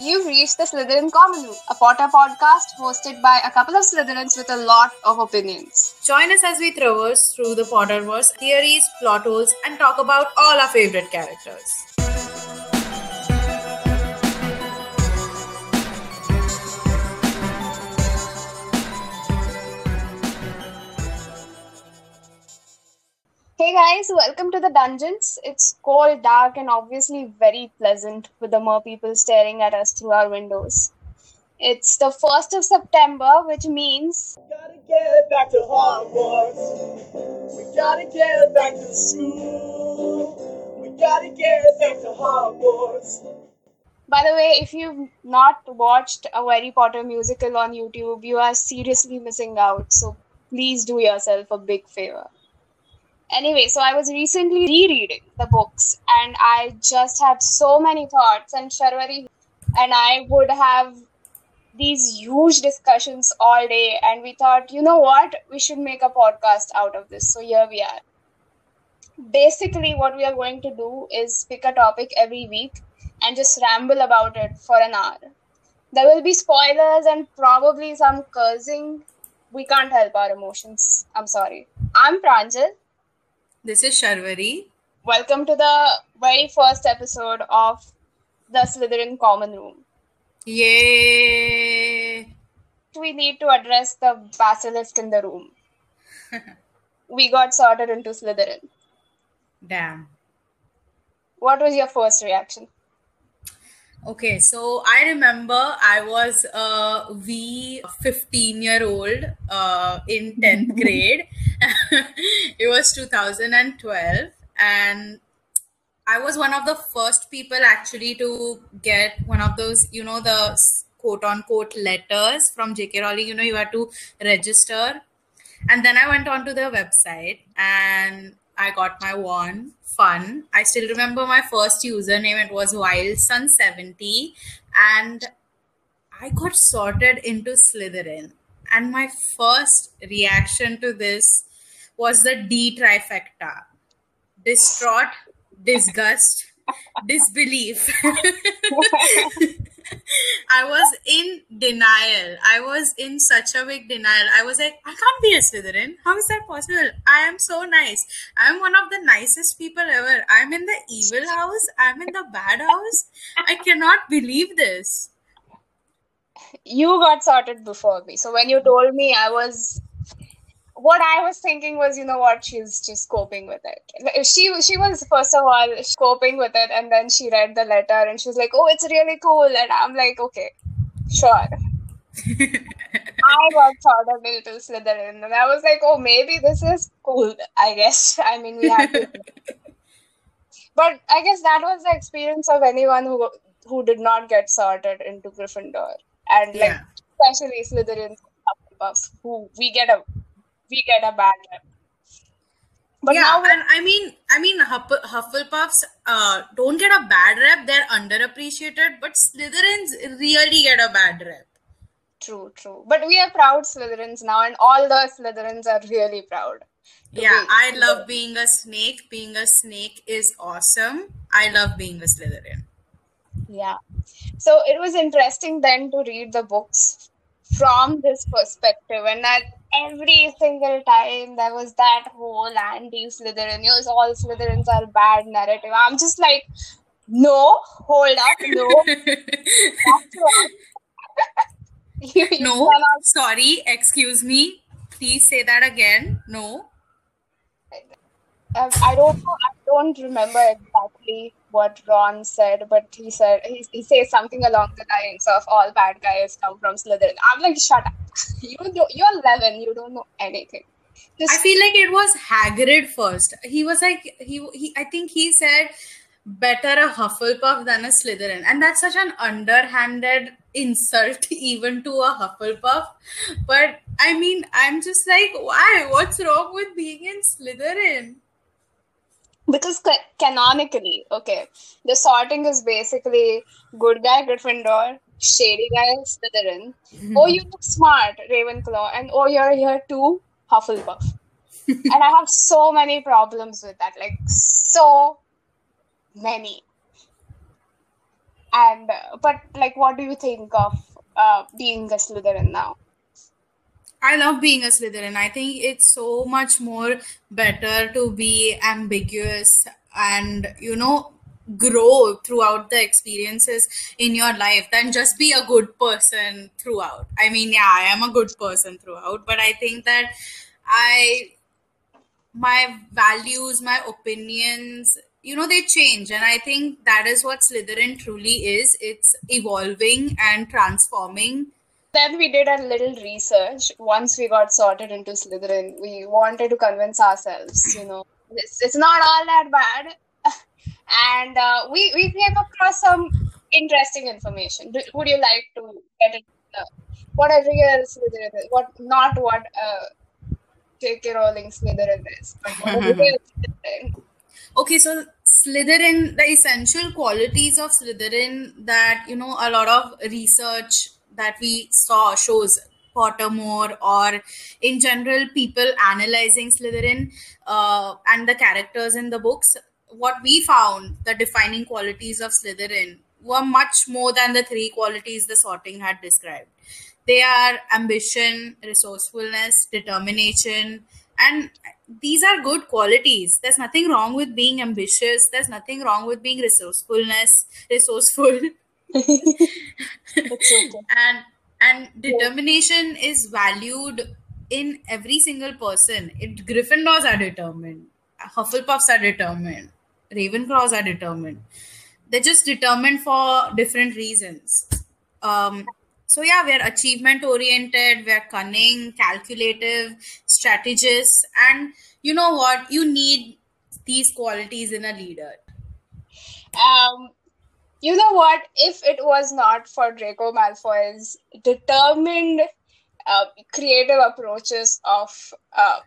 You've reached the Slytherin Common Room, a Potter podcast hosted by a couple of Slytherins with a lot of opinions. Join us as we traverse through the Potterverse, theories, plot holes, and talk about all our favorite characters. Guys, welcome to the dungeons. It's cold, dark, and obviously very pleasant with the merpeople staring at us through our windows. It's the 1st of September, which means We gotta get back to Hogwarts. We gotta get back to school. We gotta get back to Hogwarts. By the way, if you've not watched a Harry Potter musical on YouTube, you are seriously missing out. So please do yourself a big favor. Anyway, so I was recently rereading the books and I just had so many thoughts and Sharwari and I would have these huge discussions all day and we thought, you know what, we should make a podcast out of this. So here we are. Basically, what we are going to do is pick a topic every week and just ramble about it for an hour. There will be spoilers and probably some cursing. We can't help our emotions. I'm sorry. I'm Pranjal. This is Sharwari. Welcome to the very first episode of the Slytherin Common Room. Yay! We need to address the basilisk in the room. we got sorted into Slytherin. Damn. What was your first reaction? Okay, so I remember I was a wee 15 year old uh, in 10th grade. it was 2012, and I was one of the first people actually to get one of those, you know, the quote unquote letters from JK Rowling. You know, you had to register. And then I went onto their website and I got my one fun. I still remember my first username. It was WildSun70, and I got sorted into Slytherin. And my first reaction to this was the D trifecta: distraught, disgust, disbelief. I was in denial. I was in such a big denial. I was like, I can't be a Slytherin. How is that possible? I am so nice. I'm one of the nicest people ever. I'm in the evil house. I'm in the bad house. I cannot believe this. You got sorted before me. So when you told me, I was what I was thinking was, you know what, she's just coping with it. She she was first of all coping with it, and then she read the letter and she was like, "Oh, it's really cool," and I'm like, "Okay, sure." I got of little Slytherin, and I was like, "Oh, maybe this is cool." I guess. I mean, we have to. but I guess that was the experience of anyone who who did not get sorted into Gryffindor, and like Yeah. especially Slytherin Hufflepuffs, who we get a we get a bad rep. But yeah, now and I mean, I mean, Huff- Hufflepuffs uh, don't get a bad rep; they're underappreciated. But Slytherins really get a bad rep. true, true. But we are proud Slytherins now, and all the Slytherins are really proud. Yeah, be I love being a snake. Being a snake is awesome. I love being a Slytherin. Yeah. So it was interesting then to read the books from this perspective, and that every single time there was that whole anti-Slytherin, you know, all Slytherins are bad narrative. I'm just like, no, hold up, no, that's wrong. you, you no, cannot sorry, excuse me. Please say that again. No. Um, I don't know. I don't remember exactly what Ron said, but he said he, he says something along the lines of "all bad guys come from Slytherin." I'm like, shut up! You know, you're 11. You don't know anything. Just I feel like it was Hagrid first. He was like he he. I think he said better a Hufflepuff than a Slytherin, and that's such an underhanded insult even to a Hufflepuff. But I mean, I'm just like, why? What's wrong with being in Slytherin? because ca- canonically, okay, the sorting is basically good guy Gryffindor, shady guy Slytherin. oh, you look smart, Ravenclaw, and oh, you're here too, Hufflepuff. and I have so many problems with that, like so many. and uh, but like, what do you think of uh, being a Slytherin now? I love being a Slytherin. I think it's so much more better to be ambiguous and, you know, grow throughout the experiences in your life than just be a good person throughout. I mean, yeah, I am a good person throughout, but I think that I, my values, my opinions, you know, they change. And I think that is what Slytherin truly is. It's evolving and transforming then we did a little research once we got sorted into Slytherin. We wanted to convince ourselves, you know, it's, it's not all that bad. And uh, we, we came across some interesting information. Do, would you like to get it? Uh, what a real Slytherin is, what not what uh, J.K. Rowling Slytherin is, but what a real Slytherin. Okay, so Slytherin, the essential qualities of Slytherin that you know a lot of research that we saw shows Pottermore or in general people analyzing Slytherin uh, and the characters in the books, what we found the defining qualities of Slytherin were much more than the three qualities the sorting had described. They are ambition, resourcefulness, determination, and these are good qualities. There's nothing wrong with being ambitious. There's nothing wrong with being resourcefulness, resourceful. okay. and and determination is valued in every single person. It Gryffindors are determined, Hufflepuffs are determined, Ravenclaws are determined. They're just determined for different reasons. Um, so yeah, we're achievement oriented, we're cunning, calculative, strategists, and you know what? You need these qualities in a leader. Um, you know what? If it was not for Draco Malfoy's determined, uh, creative approaches of uh,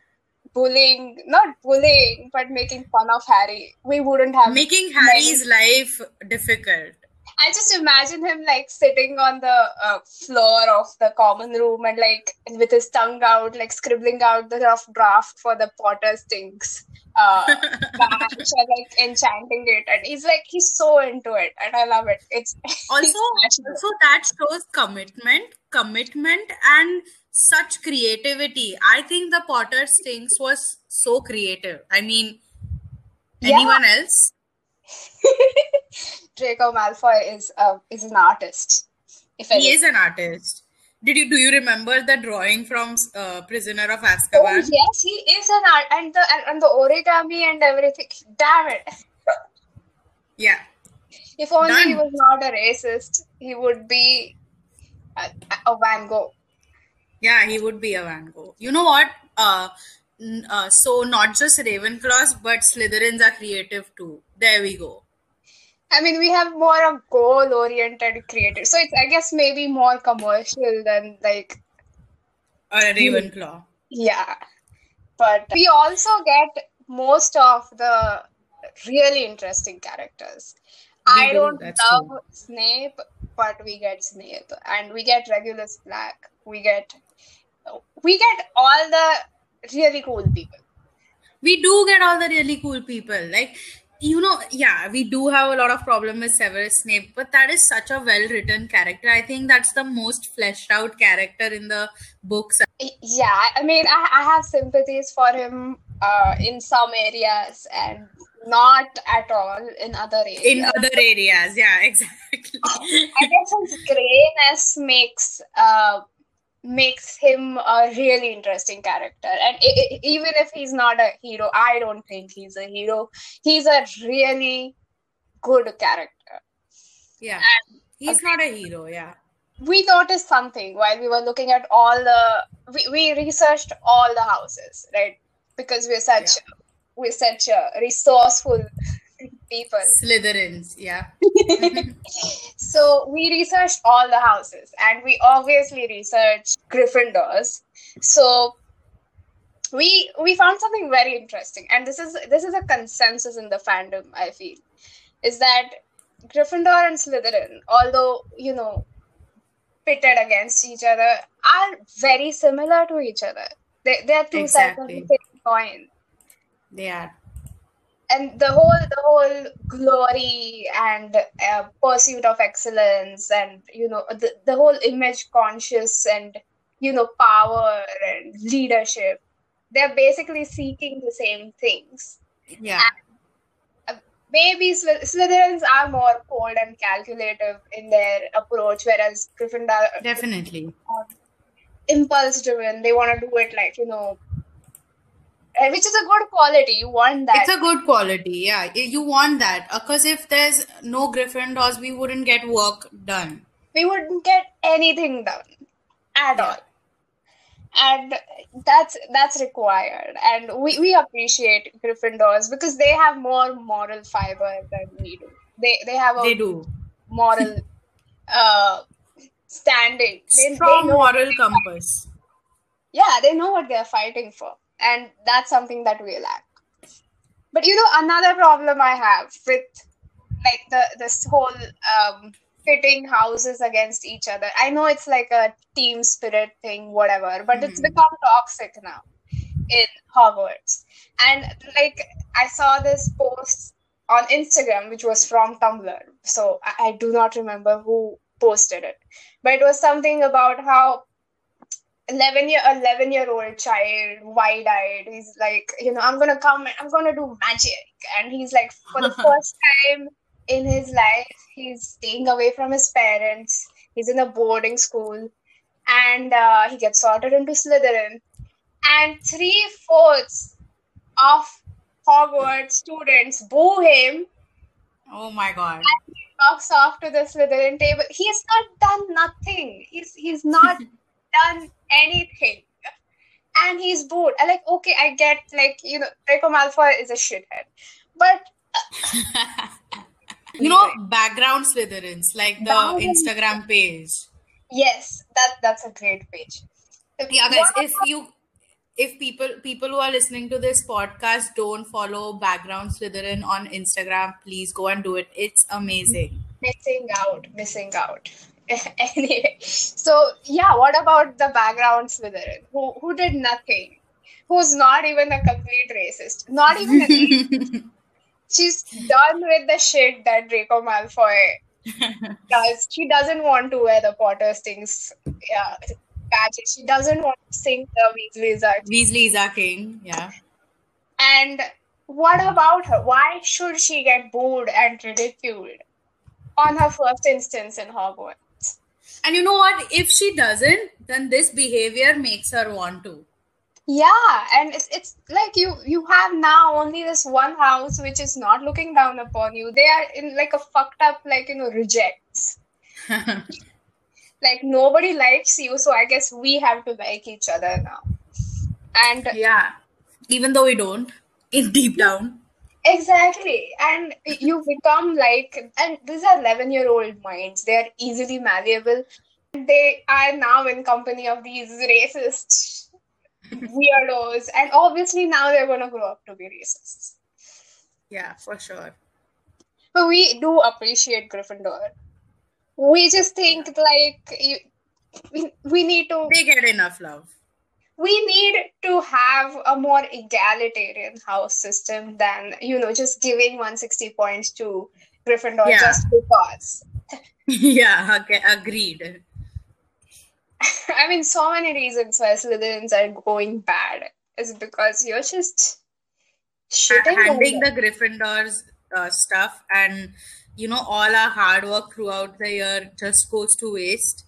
bullying, not bullying, but making fun of Harry, we wouldn't have making Harry's life difficult. I just imagine him like sitting on the uh, floor of the common room and like with his tongue out, like scribbling out the rough draft for the Potter stinks uh, or like enchanting it, and he's like he's so into it, and I love it. It's Also, also that shows commitment, commitment, and such creativity. I think the Potter Stinks was so creative. I mean, Yeah. anyone else? Draco Malfoy is uh, is an artist. If He is an artist. Did you do you remember the drawing from uh, Prisoner of Azkaban? Oh yes, he is an art, and the and, and the origami and everything. Damn it! Yeah. If only he was not a racist, he would be a, a Van Gogh. Yeah, he would be a Van Gogh. You know what? Uh, uh, so not just Ravenclaws, but Slytherins are creative too. There we go. I mean, we have more of goal-oriented creators, so it's I guess maybe more commercial than like Or a hmm. Ravenclaw. yeah. But we also get most of the really interesting characters. We I do, don't love true. Snape, but we get Snape, and we get Regulus Black. We get we get all the really cool people. We do get all the really cool people. Like, you know, yeah, we do have a lot of problem with Severus Snape, but that is such a well-written character. I think that's the most fleshed out character in the books. Yeah, I mean, I, I have sympathies for him uh, in some areas and not at all in other areas. In other areas, yeah, exactly. I guess his grayness makes uh, makes him a really interesting character, and i i even if he's not a hero, I don't think he's a hero. He's a really good character. yeah, he's not a hero. Yeah. We noticed something while we were looking at all the we, we researched all the houses, right? Because we're such we're such a resourceful people. Slytherins, yeah. So we researched all the houses and we obviously researched Gryffindors. So we we found something very interesting and this is this is a consensus in the fandom I feel is that Gryffindor and Slytherin although you know pitted against each other are very similar to each other. They they are two sides of the same coin. They are. And the whole the whole glory and uh, pursuit of excellence and you know the, the whole image conscious and you know power and leadership they're basically seeking the same things Yeah. uh, maybe Sly- Slytherins are more cold and calculative in their approach, whereas Gryffindor Definitely. impulse driven. They want to do it like you know, which is a good quality. You want that. It's a good quality. Yeah. You want that. Because if there's no Gryffindors, we wouldn't get work done. we wouldn't get anything done at Yeah. all. And that's that's required, and we, we appreciate Gryffindors because they have more moral fiber than we do. They they have a They do. moral uh standing. They, they Strong know, moral compass. yeah, they know what they're fighting for, and that's something that we lack. But you know, another problem I have with like the this whole um pitting houses against each other. I know it's like a team spirit thing, whatever, but it's Mhm. become toxic now in Hogwarts. And like I saw this post on Instagram, which was from Tumblr. So I, I do not remember who posted it, but it was something about how 11 year 11 year old child wide eyed he's like you know i'm gonna come and i'm gonna do magic and he's like for the first time in his life he's staying away from his parents he's in a boarding school and uh, he gets sorted into slytherin and three fourths of hogwarts students boo him Oh my god. he walks off to the Slytherin table. He has not done nothing. He's he's not done anything. And he's bored. I like, okay, I get like, you know, Draco Malfoy is a shithead. But you know, background Slytherins, like the Background- Instagram page. yes, that that's a great page. Yeah, guys, if you if people people who are listening to this podcast don't follow background Slytherin on Instagram, please go and do it. It's amazing. missing out, missing out. Anyway, so yeah, what about the background Slytherin who who did nothing? Who's not even a complete racist? Not even a she's done with the shit that Draco Malfoy does. She doesn't want to wear the Potter Stinks yeah, badges. She doesn't want to sing the Weasleys are. Weasley's our king. Yeah. And what about her? Why should she get booed and ridiculed on her first instance in Hogwarts? And you know what? If she doesn't, then this behavior makes her want to. Yeah, and it's it's like you you have now only this one house which is not looking down upon you. They are in like a fucked up like you know rejects. Like nobody likes you, so I guess we have to like each other now. And yeah. Even though we don't, in deep down. Exactly, and you become like, and these are eleven-year-old minds. They are easily malleable. They are now in company of these racist weirdos, and obviously now they're gonna grow up to be racists. Yeah, for sure. But we do appreciate Gryffindor. We just think like you, we, we need to They get enough love. We need to have a more egalitarian house system than you know just giving 160 points to Gryffindor Yeah. just because. yeah, okay, agreed. I mean, so many reasons why Slytherins are going bad is because you're just shitting handing the Gryffindors uh, stuff and you know all our hard work throughout the year just goes to waste.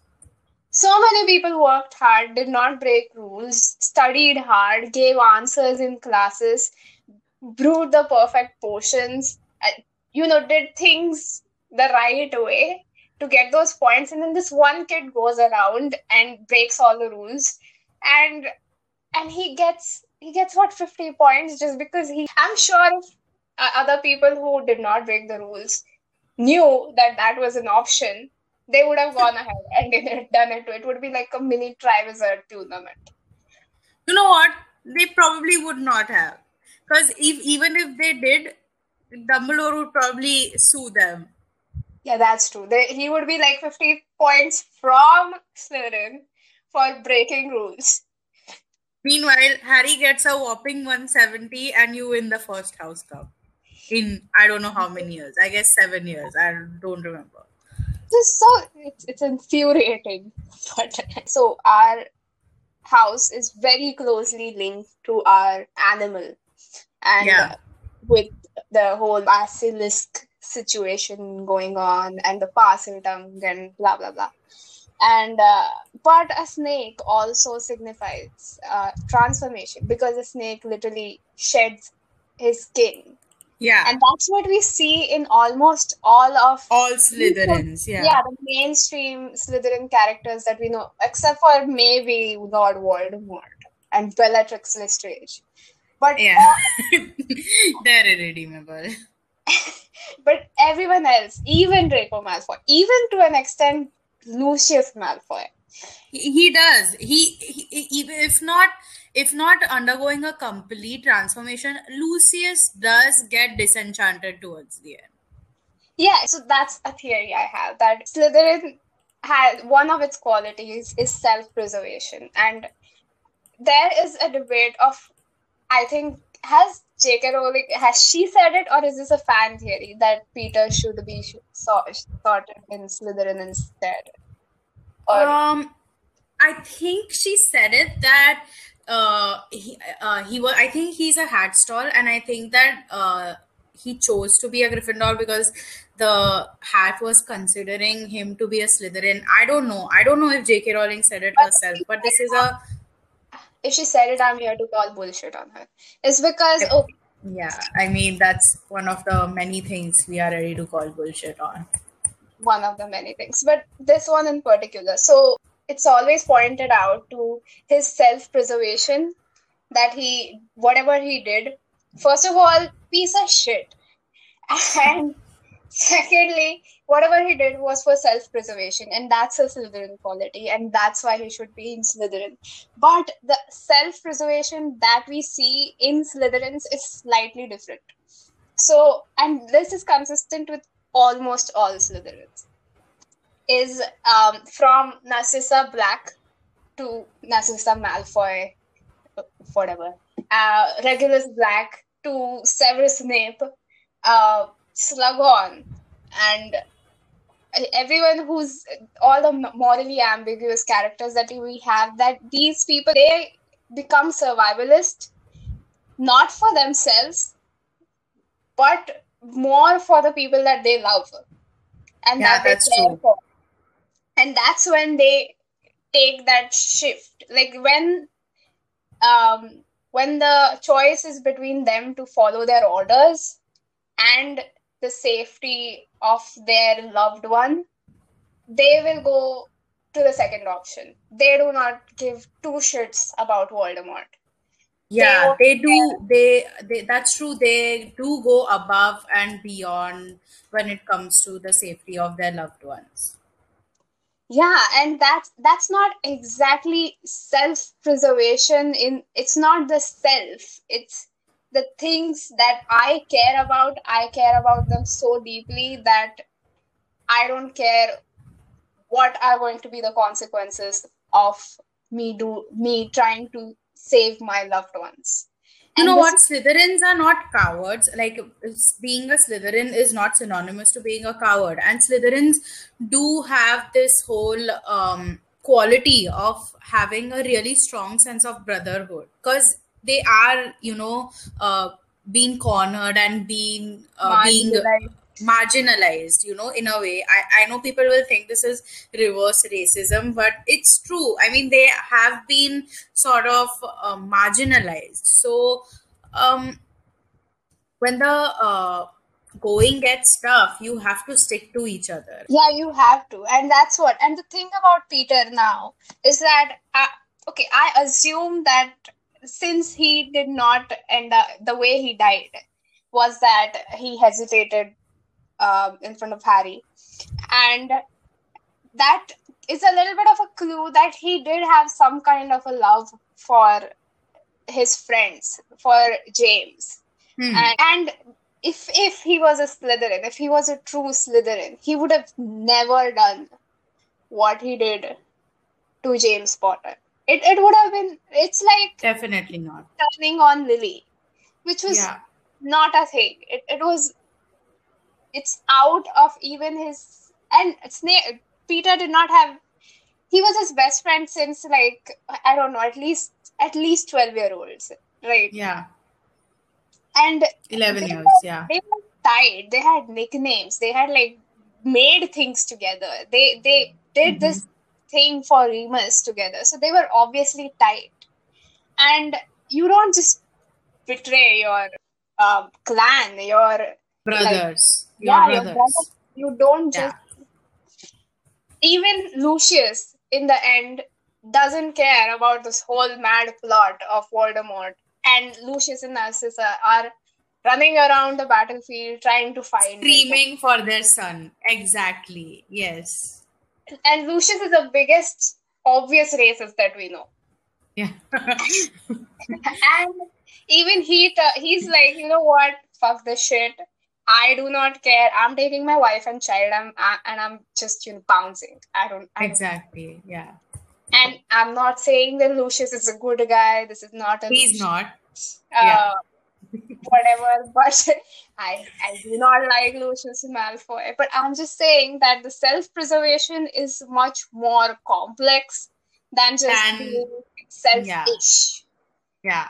So many people worked hard, did not break rules, studied hard, gave answers in classes, brewed the perfect potions, you know, did things the right way to get those points. And then this one kid goes around and breaks all the rules, and and he gets he gets what 50 points just because he. I'm sure if uh, other people who did not break the rules knew that that was an option, they would have gone ahead and done it. It would be like a mini Triwizard tournament. You know what? They probably would not have. Because if, even if they did, Dumbledore would probably sue them. Yeah, that's true. They, he would be like 50 points from Slytherin for breaking rules. Meanwhile, Harry gets a whopping 170 and you win the first house cup. in I don't know how many years. I guess seven years. I don't remember. Just so it's, it's infuriating. But so our house is very closely linked to our animal, and Yeah. with the whole basilisk situation going on and the Parseltongue and blah blah blah. And uh, but a snake also signifies uh, transformation because a snake literally sheds his skin Yeah. and that's what we see in almost all of All Slytherins. Yeah. yeah, the mainstream Slytherin characters that we know, except for maybe Lord Voldemort and Bellatrix Lestrange. But Yeah. They're irredeemable. but everyone else, even Draco Malfoy, even to an extent Lucius Malfoy, He, he does. He, he even if not if not undergoing a complete transformation, Lucius does get disenchanted towards the end. yeah. So that's a theory I have that Slytherin has one of its qualities is self-preservation, and there is a debate of, I think, has J.K. Rowling has she said it or is this a fan theory that Peter should be sorted in Slytherin instead? Or Um, I think she said it that uh he uh, he was. I think he's a hat stall, and I think that uh he chose to be a Gryffindor because the hat was considering him to be a Slytherin. I don't know. I don't know if J.K. Rowling said it herself, but this is a if she said it, I'm here to call bullshit on her. It's because oh, yeah. I mean, that's one of the many things we are ready to call bullshit on. one of the many things, but this one in particular. So it's always pointed out to his self-preservation that he whatever he did. First of all, piece of shit, and secondly, whatever he did was for self-preservation, and that's a Slytherin quality, and that's why he should be in Slytherin. But the self-preservation that we see in Slytherins is slightly different. So, and this is consistent with almost all Slytherins. Is um, from Narcissa Black to Narcissa Malfoy, whatever. Uh, Regulus Black to Severus Snape, uh, Slughorn, and everyone who's all the morally ambiguous characters that we have. That these people they become survivalist, not for themselves, but more for the people that they love and Yeah, that they that's care true. for. And that's when they take that shift. Like when um when the choice is between them to follow their orders and the safety of their loved one, they will go to the second option. They do not give two shits about Voldemort. Yeah, They- they do. They, they that's true. They do go above and beyond when it comes to the safety of their loved ones. Yeah, and that's that's not exactly self-preservation in it's not the self, it's the things that I care about. I care about them so deeply that I don't care what are going to be the consequences of me do me trying to save my loved ones. You And know what? Slytherins are not cowards. Like being a Slytherin is not synonymous to being a coward. And Slytherins do have this whole um, quality of having a really strong sense of brotherhood because they are, you know, uh, being cornered and being uh, being marginalized. you know in a way I, I know people will think this is reverse racism but it's true i mean they have been sort of uh, marginalized so um when the uh, going gets tough you have to stick to each other Yeah, you have to. And that's what. And the thing about Peter now is that, uh, okay, I assume that since he did not end up the way he died was that he hesitated um, in front of Harry. And that is a little bit of a clue that he did have some kind of a love for his friends, for James. Hmm. And, and if if he was a Slytherin, if he was a true Slytherin, he would have never done what he did to James Potter. It it would have been it's like definitely not turning on Lily, which was yeah not a thing. It, it was, it's out of even his, and Snape, Peter did not have, he was his best friend since like, I don't know, at least, at least 12 year olds, right? Yeah. And 11 years. were- Yeah. they were tight. They had nicknames. They had like made things together. They they did this thing for Remus together. So they were obviously tight. And you don't just betray your um, clan, your Brothers. Your yeah, your brothers. brother. You don't Yeah. just even Lucius in the end doesn't care about this whole mad plot of Voldemort. And Lucius and Narcissa are running around the battlefield trying to find him. Screaming for their son. Exactly. Yes. And Lucius is the biggest obvious racist that we know. Yeah. And even he t- he's like, you know what? Fuck this shit. I do not care. I'm taking my wife and child. I'm I, and I'm just you know bouncing. I don't. I, exactly. Yeah. And I'm not saying that Lucius is a good guy. This is not a He's not. uh, yeah. whatever. But I I do not like Lucius Malfoy. But I'm just saying that the self-preservation is much more complex than just being selfish. Yeah.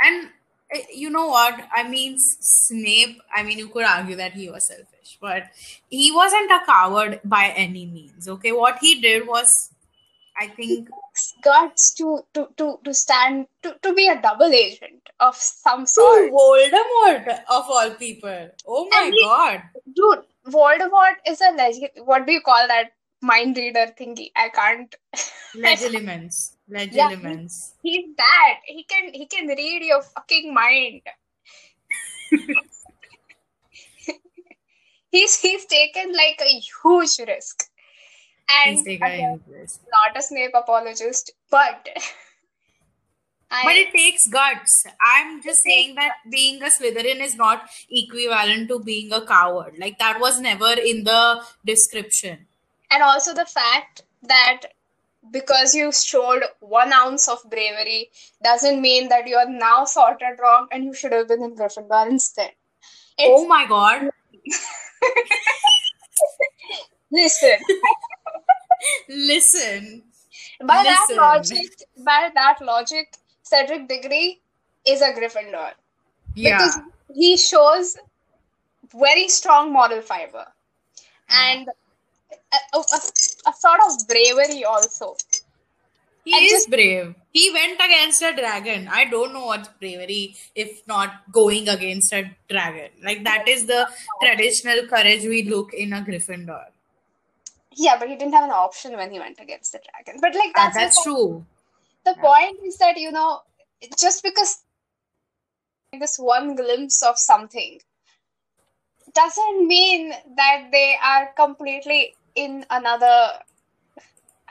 And uh, Eh, you know what? I mean, Snape, I mean, you could argue that he was selfish, but he wasn't a coward by any means. Okay. What he did was, I think, Guts to to to to stand to, to be a double agent of some to sort. Voldemort of all people. Oh my And he- god. Dude, Voldemort is a legend. What do you call that mind reader thingy? I can't. Legilimens. Legilimens. He's that. He can he can read your fucking mind. he's he's taken like a huge risk. And He's taken again, interest. not a Snape apologist, but I, But it takes guts. I'm just saying that being a Slytherin is not equivalent to being a coward. Like that was never in the description. and also the fact that because you showed one ounce of bravery doesn't mean that you are now sorted wrong and you should have been in Gryffindor instead. It's, Oh my god. listen, Listen. by that logic, by that logic, Cedric Diggory is a Gryffindor Yeah. because he shows very strong moral fiber and a, a, a sort of bravery also. He and is just- brave. He went against a dragon. I don't know what's bravery if not going against a dragon. Like that is the traditional courage we look in a Gryffindor. Yeah, but he didn't have an option when he went against the dragon. But like Ah, that's, that's true. the Yeah. point is that you know just because this one glimpse of something doesn't mean that they are completely in another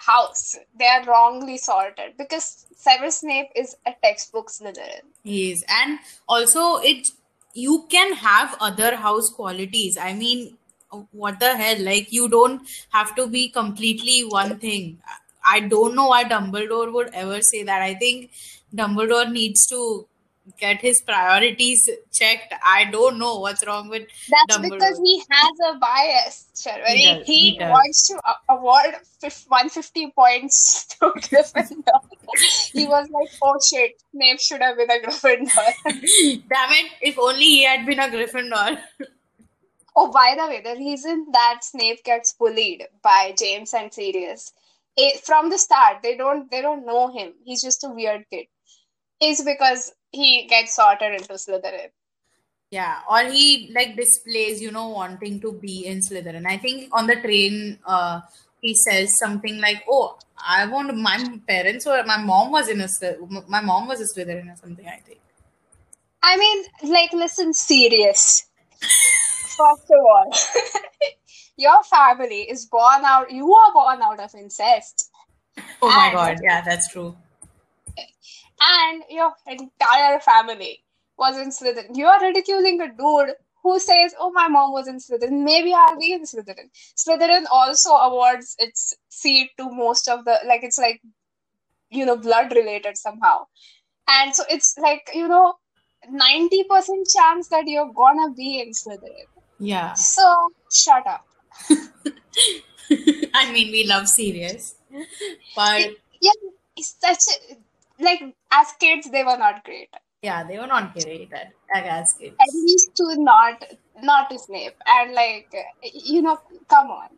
house they are wrongly sorted because Severus Snape is a textbook Slytherin He is. And also it you can have other house qualities. I mean, what the hell? Like you don't have to be completely one thing. I don't know why Dumbledore would ever say that. I think Dumbledore needs to get his priorities checked. I don't know what's wrong with that's Dumbledore. because he has a bias Sharwari. He he, does, he does. wants to award 150 points to Gryffindor he was like oh shit Snape should have been a Gryffindor Damn it, if only he had been a Gryffindor. Oh, by the way, the reason that Snape gets bullied by James and Sirius, it, from the start, they don't they don't know him. He's just a weird kid. Is because he gets sorted into Slytherin. Yeah, or he like displays, you know, wanting to be in Slytherin. I think on the train, uh, he says something like, "Oh, I want my parents or my mom was in a my mom was a Slytherin or something." I think. I mean, like, listen, Sirius. First of all, your family is born out. You are born out of incest, Oh my And- god, yeah, that's true. And your entire family was in Slytherin. You are ridiculing a dude who says, "Oh, my mom was in Slytherin. Maybe I'll be in Slytherin." Slytherin also awards its seat to most of the like it's like you know blood related somehow, and so it's like you know 90% chance that you're gonna be in Slytherin. Yeah. So shut up. I mean, we love Sirius, but Yeah, it's such a, like as kids they were not great. yeah, they were not great at, like, as kids. At least to not not to Snape and like you know, come on.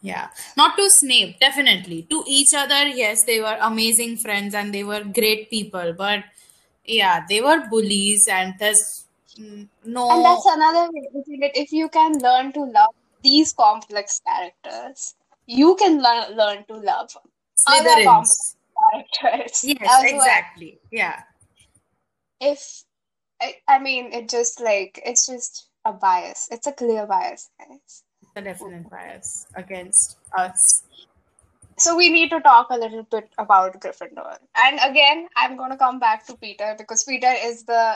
Yeah, not to Snape, definitely. To each other, yes, they were amazing friends and they were great people, but yeah, they were bullies, and there's no. And that's another way? If you can learn to love these complex characters, you can learn learn to love other Slytherins. Characters. Yes, as well. exactly. Yeah. If I, I mean, it just like it's just a bias. It's a clear bias, guys. a definite bias against us. So we need to talk a little bit about Gryffindor. And again, I'm going to come back to Peter because Peter is the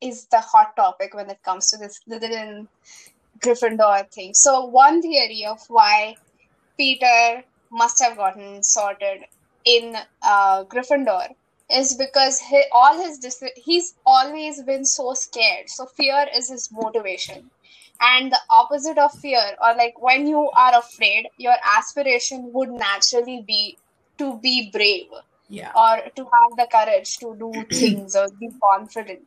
is the hot topic when it comes to this Slytherin Gryffindor thing. So one theory of why Peter must have gotten sorted in uh, Gryffindor is because he, all his dis- he's always been so scared. So fear is his motivation. And the opposite of fear, or like when you are afraid, your aspiration would naturally be to be brave Yeah. or to have the courage to do things or be confident.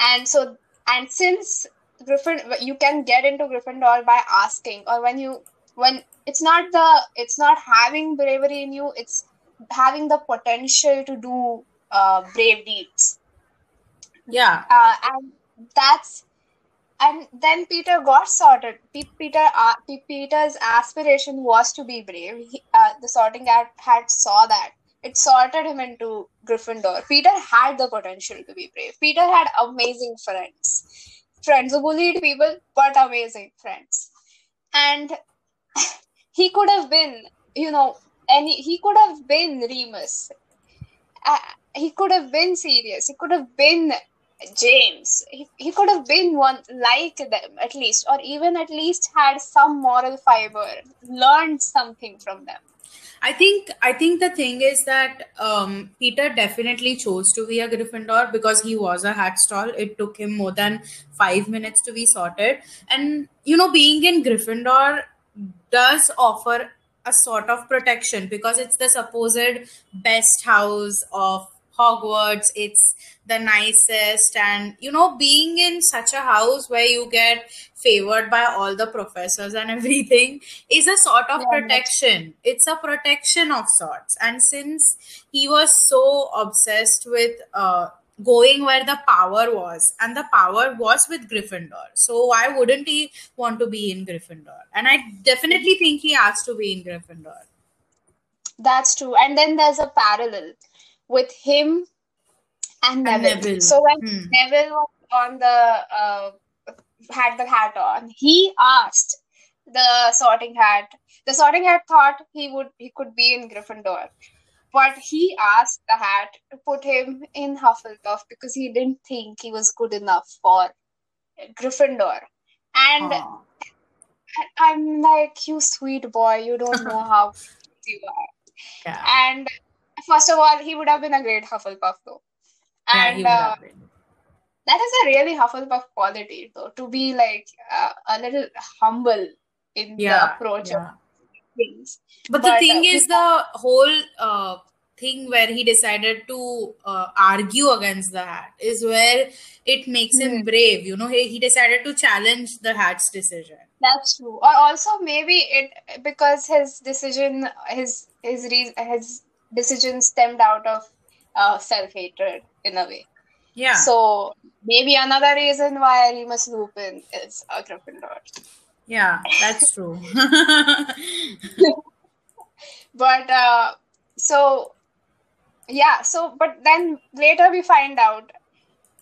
And so, and since Griffin, you can get into Gryffindor by asking, or when you, when it's not the, it's not having bravery in you, it's having the potential to do uh, brave deeds. Yeah. Uh, and that's, and then Peter got sorted. Pe- Peter, uh, Pe- Peter's aspiration was to be brave. He, uh, the sorting hat had saw that it sorted him into Gryffindor. Peter had the potential to be brave. Peter had amazing friends, friends who bullied people, but amazing friends. And he could have been, you know, any he he could have been Remus. Uh, he could have been Sirius. He could have been James. He, he could have been one like them at least, or even at least had some moral fiber, learned something from them. I think I think the thing is that um, Peter definitely chose to be a Gryffindor because he was a hat stall. It took him more than five minutes to be sorted, and you know, being in Gryffindor does offer a sort of protection because it's the supposed best house of Hogwarts. It's the nicest, and you know, being in such a house where you get favored by all the professors and everything is a sort of Yeah. protection. It's a protection of sorts. And since he was so obsessed with uh, going where the power was, and the power was with Gryffindor, so why wouldn't he want to be in Gryffindor? And I definitely think he has to be in Gryffindor. That's true. And then there's a parallel with him and And Neville. Neville. So when Hmm. Neville was on the uh, had the hat on, he asked the sorting hat. The sorting hat thought he would he could be in Gryffindor, but he asked the hat to put him in Hufflepuff because he didn't think he was good enough for Gryffindor. And Aw. I'm like, you sweet boy, you don't know how you are. yeah, And first of all, he would have been a great Hufflepuff, though. yeah, And would uh, that is a really Hufflepuff quality, though, to be like uh, a little humble in the approach yeah. of things. But the thing uh, is, the whole uh, thing where he decided to uh, argue against the hat is where it makes him Hmm. brave. You know, he, he decided to challenge the hat's decision. That's true. Or also maybe it because his decision, his his re- his decision stemmed out of uh, self hatred in a way. Yeah. So maybe another reason why Remus Lupin is a Gryffindor. Yeah, that's true. but uh, so yeah so but then later we find out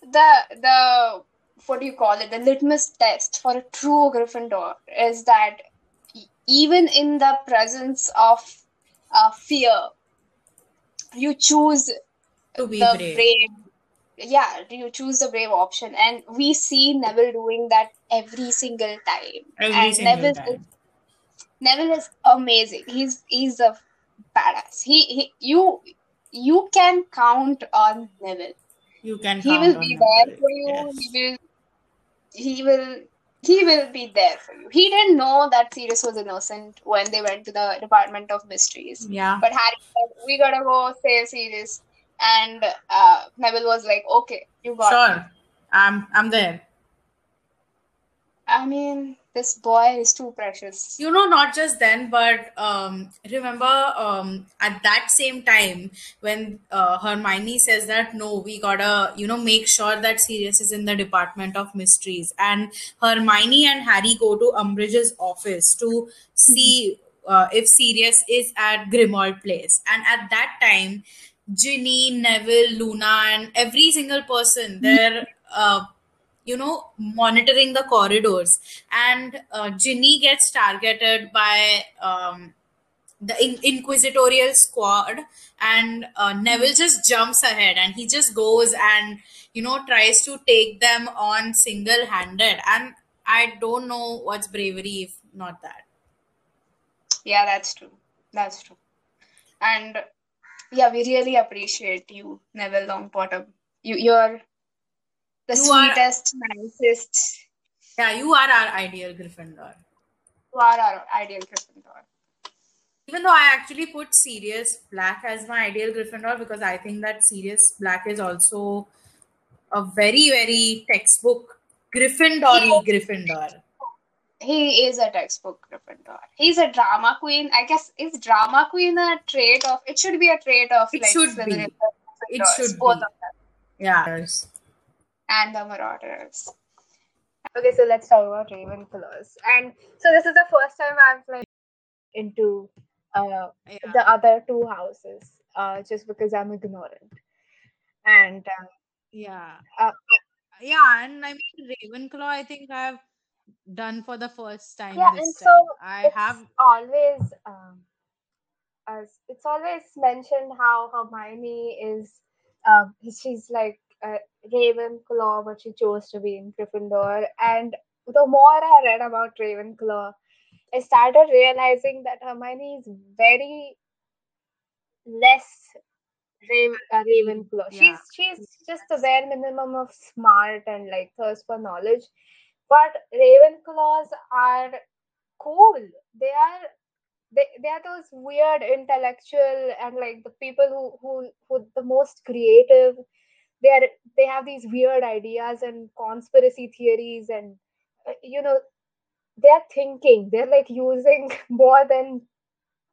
the the what do you call it the litmus test for a true gryffindor is that even in the presence of uh, fear you choose to be the brave. brave yeah do you choose the brave option and we see neville doing that every single time Every and single neville time. is Neville is amazing. He's he's a badass. He, he you you can count on Neville. You can. he will be there for you. Yes. He will. He will. He will be there for you. He didn't know that Sirius was innocent when they went to the Department of Mysteries. Yeah. But Harry said, "We gotta go save Sirius," and uh, Neville was like, "Okay, you got." it." Sure. I'm. I'm there. I mean, this boy is too precious. you know not just then but um, remember um, at that same time when uh, hermione says that no we gotta you know make sure that sirius is in the department of mysteries and hermione and harry go to umbridge's office to see uh, if sirius is at grimmauld place and at that time ginny neville luna and every single person they're uh, you know, monitoring the corridors. And uh, Ginny gets targeted by um, the in- inquisitorial squad, and uh, Neville just jumps ahead and he just goes and you know tries to take them on single handed. And I don't know what's bravery if not that. Yeah, that's true. That's true. And yeah, we really appreciate you, Neville Longbottom. You, you're the You are- sweetest, nicest. Yeah, you are our ideal Gryffindor. You are our ideal Gryffindor. Even though I actually put Sirius Black as my ideal Gryffindor because I think that Sirius Black is also a very, very textbook Gryffindor Gryffindor. He is a textbook Gryffindor. He's a drama queen. I guess is drama queen a trait of? It should be a trait of It like should be. Slytherin It should both be. of them, Yeah. and the Marauders. Okay, so let's talk about Ravenclaws. And so this is the first time I've like into uh, Yeah. the other two houses, uh, just because I'm ignorant. And um, Yeah. Uh, yeah, and I mean Ravenclaw, I think I've done for the first time yeah, and time. so I it's have always um, as it's always mentioned how Hermione is um, she's like a Ravenclaw, but she chose to be in Gryffindor. And the more I read about Ravenclaw, I started realizing that Hermione is very less Raven, uh, Ravenclaw. Yeah. She's she's just the bare minimum of smart and like thirst for knowledge. But Ravenclaws are cool. They are they, they are those weird intellectual and like the people who who who the most creative. They are they have these weird ideas and conspiracy theories and you know they're thinking. They're like using more than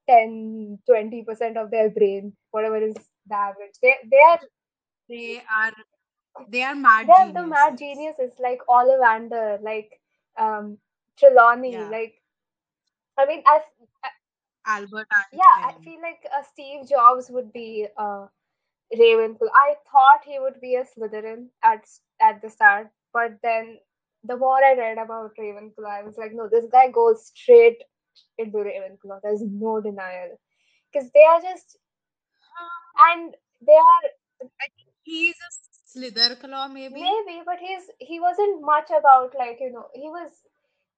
10 20% of their brain whatever is the average. They they are they are they are mad they're the mad geniuses. like Ollivander like um Trelawney Yeah. like I mean I Albert yeah i feel like uh, steve jobs would be uh ravenclaw i thought he would be a slytherin at at the start but then the more i read about ravenclaw i was like no this guy goes straight into ravenclaw there's no denial because they are just and they are I think He's a Slytherclaw, maybe. maybe but he's he wasn't much about like you know he was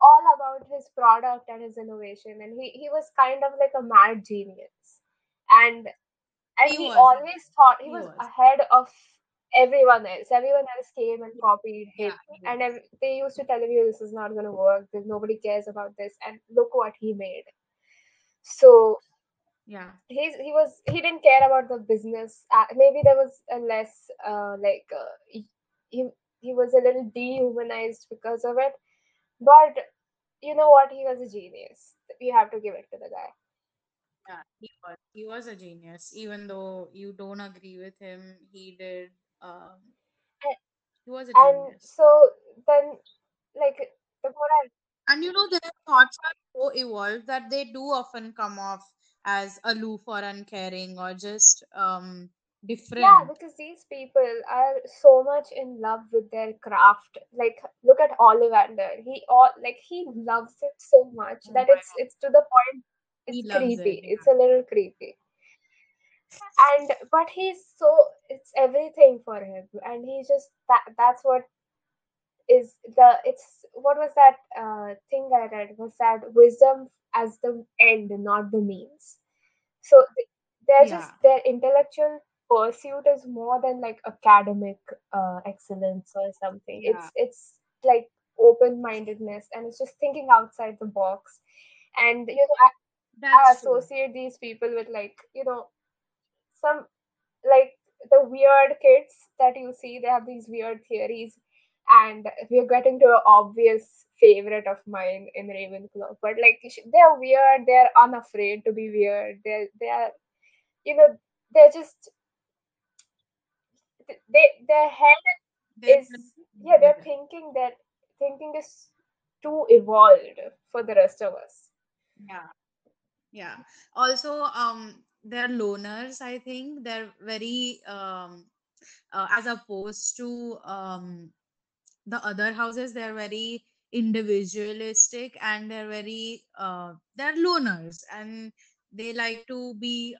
all about his product and his innovation and he, he was kind of like a mad genius. And and He he, always thought he, He was, was. ahead of everyone else. Everyone else came and copied him Yeah, and they used to tell him "You, this is not going to work nobody cares about this. And look what he made. So Yeah. he's he was he didn't care about the business uh, maybe there was a less uh, like uh, he, he was a little dehumanized because of it but you know what he was a genius we have to give it to the guy Yeah, he was. He was a genius. Even though you don't agree with him, he did. Um, And- he was a and genius. so then like the more I And you know, their thoughts are so evolved that they do often come off as aloof or uncaring or just um different. Yeah, because these people are so much in love with their craft. Like, look at Ollivander. He all like he loves it so much Oh that it's it's to the point it's creepy. it, It's a little creepy. And but he's so it's everything for him, and he just that that's what is the it's what was that uh thing I read was that wisdom as the end, not the means. So they're just their intellectual pursuit is more than like academic uh, excellence or something. Yeah. It's it's like open mindedness and it's just thinking outside the box. And you know, I, I That's true. associate these people with like you know some like the weird kids that you see. They have these weird theories, and we're getting to an obvious favorite of mine in Ravenclaw. But like they're weird. They're unafraid to be weird. They're they're you know they're just they their head They're is yeah they're thinking that thinking is too evolved for the rest of us Yeah. Yeah. Also, um, they're loners, I think. They're very um uh, as opposed to um the other houses, they're very individualistic and they're very uh they're loners and they like to be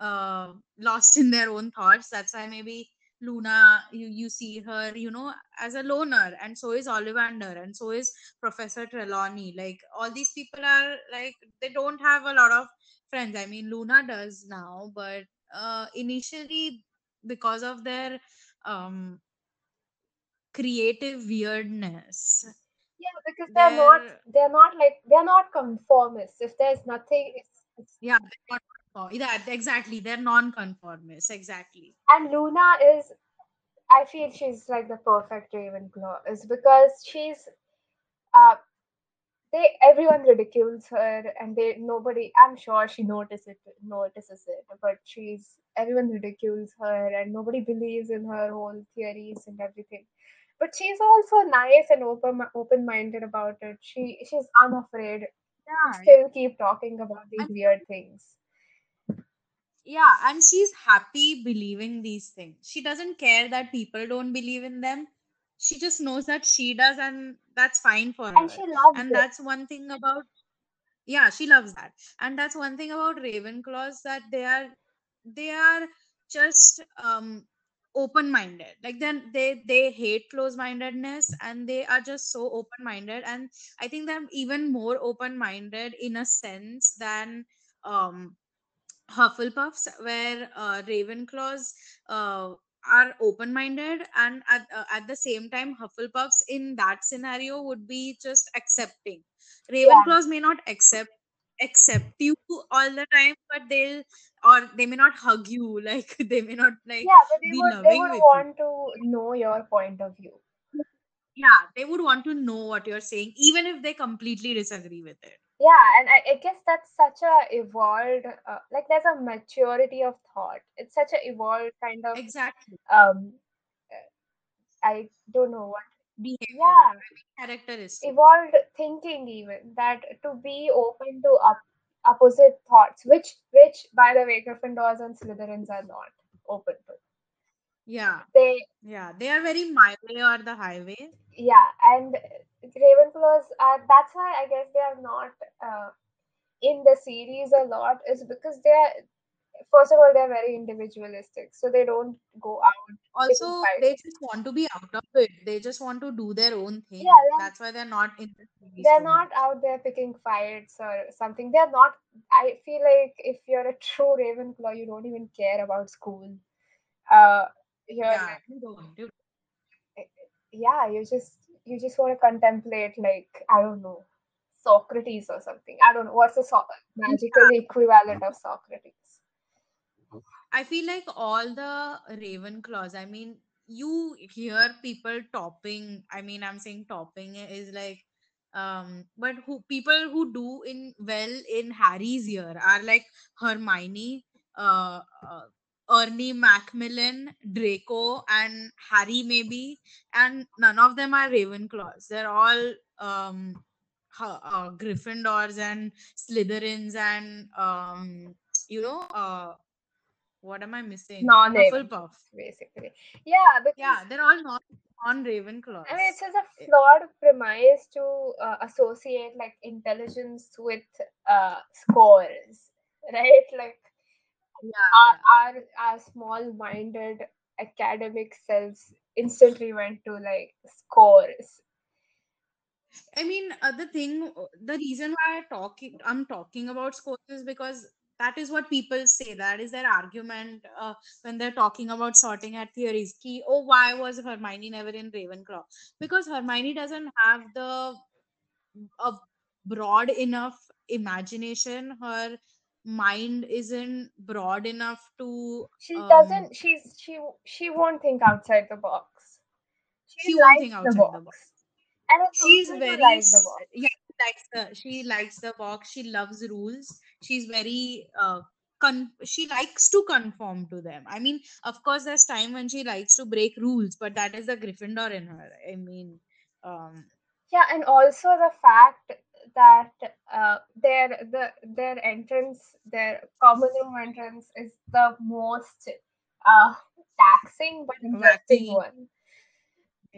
uh, lost in their own thoughts. That's why maybe Luna, you, you see her, you know, as a loner, and so is Ollivander, and so is Professor Trelawney. Like all these people are like they don't have a lot of friends. I mean, Luna does now, but uh, initially because of their um creative weirdness, yeah because they're not they're not like they're not conformists if there's nothing it's, it's yeah, they're yeah, exactly. They're non-conformists, exactly. and luna is i feel she's like the perfect ravenclaw is because she's uh they everyone ridicules her and they nobody i'm sure she notices it notices it but she's everyone ridicules her and nobody believes in her whole theories and everything but she's also nice and open open minded about it. She she's unafraid. Yeah, still keep talking about these and weird things. Yeah and she's happy believing these things. She doesn't care that people don't believe in them. She just knows that she does and that's fine for and her. she loves and it. that's one thing about yeah she loves that. And that's one thing about ravenclaws that they are they are just um open minded like then they they hate close mindedness and they are just so open minded and i think they're even more open minded in a sense than um Hufflepuffs, where uh, Ravenclaws uh, are open-minded, and at uh, at the same time, Hufflepuffs in that scenario would be just accepting. yeah. Ravenclaws may not accept accept you all the time, but they'll or they may not hug you, like they may not like yeah but they would they would with you. want to know your point of view Yeah, they would want to know what you're saying, even if they completely disagree with it. yeah and I, I guess that's such a evolved uh, like there's a maturity of thought it's such a evolved kind of Exactly. um i don't know what Behavior, yeah I mean, characteristic. evolved thinking even that to be open to up, opposite thoughts which which by the way gryffindors and slytherins are not open to Yeah. they Yeah, they are very my way or the highway. yeah and ravenclaws are that's why i guess they are not uh, in the series a lot is because they are first of all they're very individualistic so they don't go out Also, they just want to be out of it. They just want to do their own thing. yeah That's why they're not in the they're not much. out there picking fights or something. They're not i feel like if you're a true ravenclaw you don't even care about school. Uh you're Yeah, like you yeah you just you just want to contemplate like i don't know socrates or something. I don't know what's the so- magical equivalent of socrates I feel like all the Ravenclaws, I mean, you hear people topping. I mean, I'm saying topping is like, um, but who people who do in well in Harry's year are like Hermione, uh, uh Ernie Macmillan, Draco, and Harry maybe, and none of them are Ravenclaws. They're all um, uh, Gryffindors and Slytherins and um, you know, uh, what am I missing? non-ravenclaws Hufflepuff. basically yeah because Yeah, they're all non non I mean, it's just a flawed premise to uh, associate like intelligence with uh, scores, right? Like Yeah, our our, our small-minded academic selves instantly went to like scores. I mean, uh, the thing, uh, the reason why I talking, I'm talking about scores is because that is what people say that is their argument uh, when they're talking about sorting at theories key oh why was hermione never in ravenclaw because hermione doesn't have the a broad enough imagination her mind isn't broad enough to She um, doesn't. She's she she won't think outside the box. She, She won't think the outside the box. box. And she's very like the box. yeah likes the she likes the box she loves rules. She's very uh con- she likes to conform to them. I mean of course there's time when she likes to break rules but that is the gryffindor in her i mean um Yeah, and also the fact that uh, their the their entrance, their common room entrance, is the most uh, taxing but interesting one.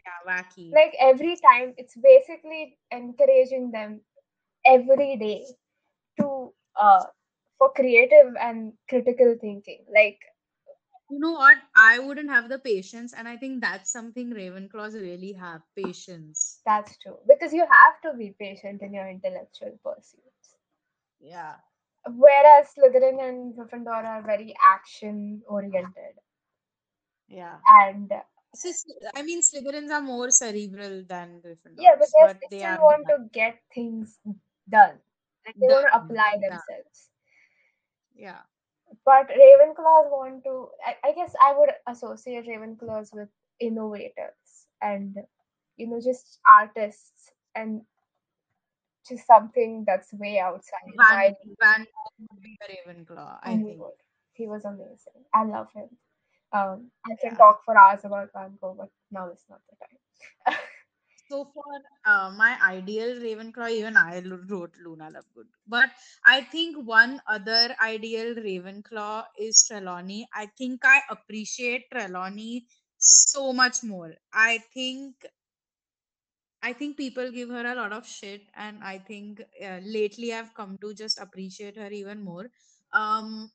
Yeah wacky. Like every time, it's basically encouraging them every day to uh, for creative and critical thinking. Like you know what? I wouldn't have the patience and i think that's something ravenclaws really have patience. that's true. Because you have to be patient in your intellectual pursuits. yeah. Whereas Slytherin and Gryffindor are very action oriented yeah. And I mean, Slytherins are more cerebral than Gryffindors. yeah because but they still want to get things done like they want to apply themselves yeah, but ravenclaws want to I, I guess i would associate ravenclaws with innovators and you know just artists and just something that's way outside Van Van would be a Ravenclaw. I and think. He was amazing. I love him. Um, I can Yeah. talk for hours about Van Gogh, but now is not the time. So for uh, my ideal Ravenclaw, even I wrote Luna Lovegood. But I think one other ideal Ravenclaw is Trelawney. I think I appreciate Trelawney so much more. I think I think people give her a lot of shit, and I think uh, lately I've come to just appreciate her even more. Um,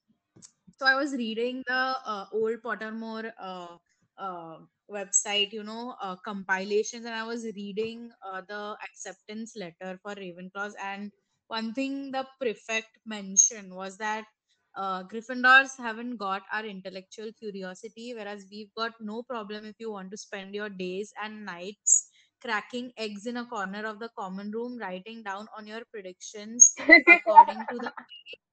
so I was reading the uh, old Pottermore uh, uh, website, you know, uh, compilations, and I was reading uh, the acceptance letter for Ravenclaws, and one thing the prefect mentioned was that uh, Gryffindors haven't got our intellectual curiosity, whereas we've got no problem if you want to spend your days and nights cracking eggs in a corner of the common room, writing down on your predictions according to the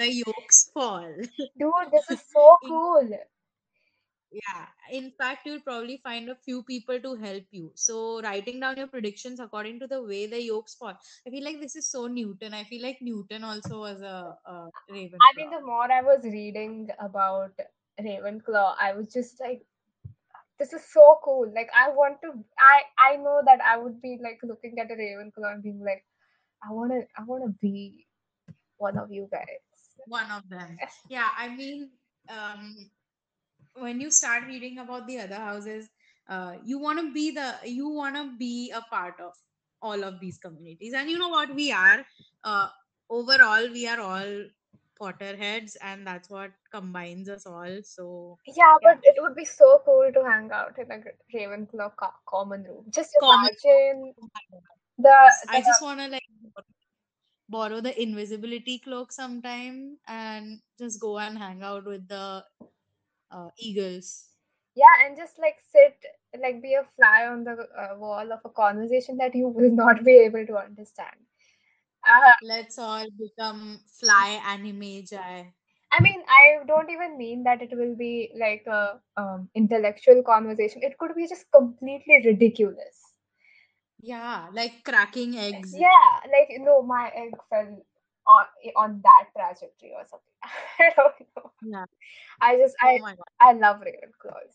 the yolks fall. Dude, this is so In- cool. Yeah, in fact, you'll probably find a few people to help you. So, writing down your predictions according to the way the yolks fall. I feel like this is so Newton. I feel like Newton also was a, a Ravenclaw. I mean, the more I was reading about Ravenclaw, I was just like, this is so cool. Like, I want to. I I know that I would be like looking at a Ravenclaw and being like, I wanna I wanna be one of you guys. One of them. Yeah, I mean, um, when you start reading about the other houses, uh, you want to be the you want to be a part of all of these communities, and you know what we are. Uh, overall, we are all Potterheads, and that's what combines us all. So Yeah, Yeah. but it would be so cool to hang out in a Ravenclaw co- common room. Just Common- imagine the, I just want to like borrow the invisibility cloak sometime and just go and hang out with the uh, eagles. yeah, and just like sit, like be a fly on the uh, wall of a conversation that you will not be able to understand. Uh, Let's all become fly animagi. I mean, I don't even mean that it will be like a um, intellectual conversation. It could be just completely ridiculous. Yeah, like cracking eggs. Yeah, like no, my egg fell on on that trajectory or something. I don't know. Yeah. I just Oh I. I love Ravenclaws.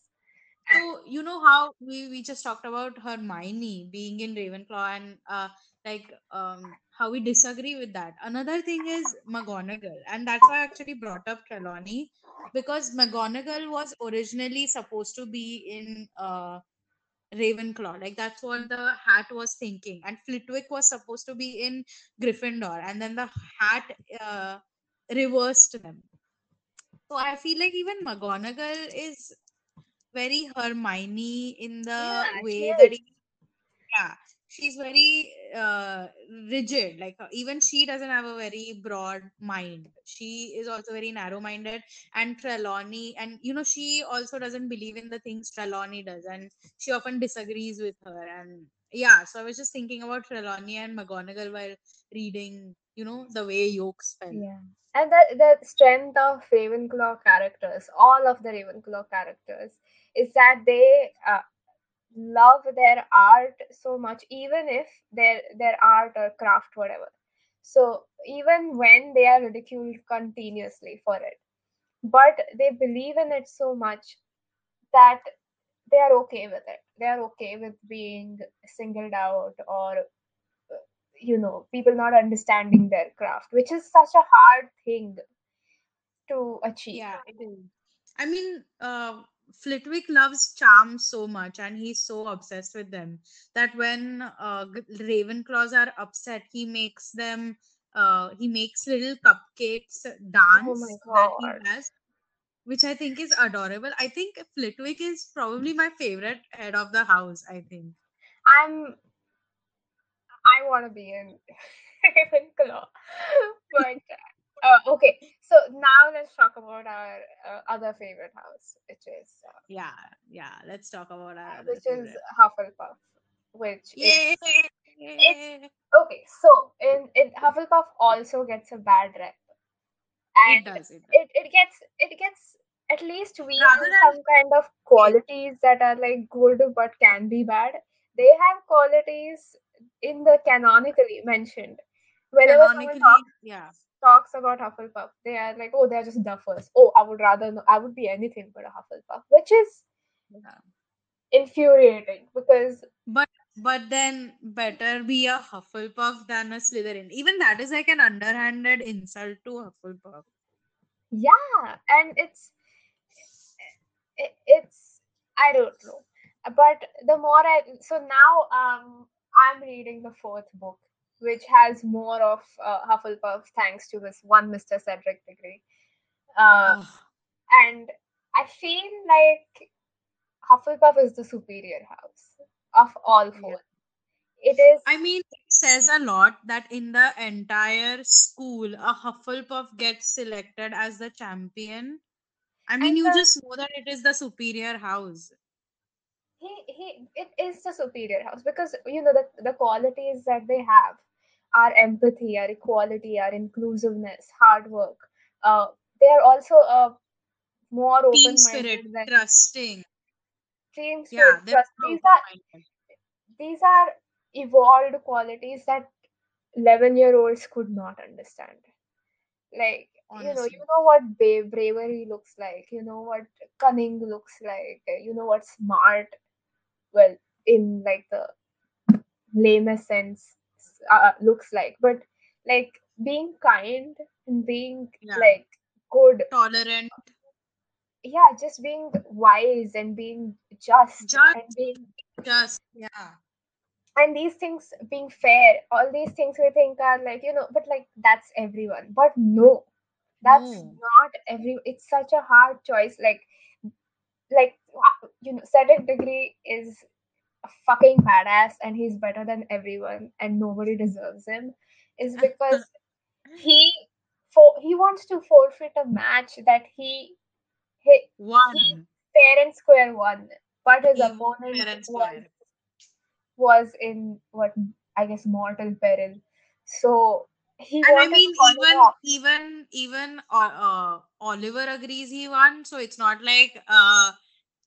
So you know how we we just talked about Hermione being in Ravenclaw and uh like um how we disagree with that. Another thing is McGonagall, and that's why I actually brought up Trelawney because McGonagall was originally supposed to be in uh Ravenclaw. Like that's what the hat was thinking. And Flitwick was supposed to be in Gryffindor, and then the hat uh, reversed them. So I feel like even McGonagall is very Hermione in the Yeah, way that he, yeah, she's very uh, rigid like uh, even she doesn't have a very broad mind she is also very narrow minded and trelawney and you know she also doesn't believe in the things trelawney does and she often disagrees with her and yeah so i was just thinking about trelawney and mcgonagall while reading you know the way yolks fell Yeah. And the, the strength of Ravenclaw characters, all of the Ravenclaw characters, is that they uh, love their art so much, even if their their art or craft, whatever. So even when they are ridiculed continuously for it, but they believe in it so much that they are okay with it. They are okay with being singled out or you know people not understanding their craft which is such a hard thing to achieve yeah i mean uh Flitwick loves charms so much and he's so obsessed with them that when uh, Ravenclaws are upset, he makes them, uh, he makes little cupcakes dance oh that he has, which I think is adorable. I think Flitwick is probably my favorite head of the house, I think. i'm i want to be in ravenclaw but uh, okay so now let's talk about our uh, other favorite house which is uh, Yeah, yeah. Let's talk about our which is favorite. hufflepuff which Yay! is okay so in, in hufflepuff also gets a bad rep It and does, it does. it, it gets it gets at least we have some kind of qualities that are like good but can be bad they have qualities in the canonically mentioned whenever someone canonically, talks yeah. Talks about hufflepuff they are like oh they're just duffers oh i would rather know i would be anything but a hufflepuff which is yeah. infuriating because But but then better be a Hufflepuff than a Slytherin. Even that is like an underhanded insult to Hufflepuff. yeah and it's it, it's i don't know but the more i so now um i'm reading the fourth book which has more of uh, hufflepuff thanks to this one mr cedric diggory uh, and i feel like hufflepuff is the superior house of all four it is I mean, it says a lot that in the entire school, a Hufflepuff gets selected as the champion. I mean, you the- just know that it is the superior house. he he it is the superior house because you know the the qualities that they have are empathy our equality our inclusiveness hard work uh they are also uh more Team open spirit, than trusting. team spirit they're trust. These are these are evolved qualities that 11 year olds could not understand. Like you know you know what ba- bravery looks like you know what cunning looks like you know what smart well in like the lamest sense uh, looks like but like being kind and being Yeah. like good Tolerant. yeah just being wise and being just Just. and being Just. Yeah. and these things being fair all these things we think are like you know but like that's everyone but no that's No. not every it's such a hard choice like like uh, you know cedric diggory is a fucking badass and he's better than everyone and nobody deserves him is because he for he wants to forfeit a match that he he, One. fair and square won but his He won opponent fair was, was in what i guess mortal peril so he And I mean, to call it even off. even even uh, uh, Oliver agrees he won, so it's not like uh,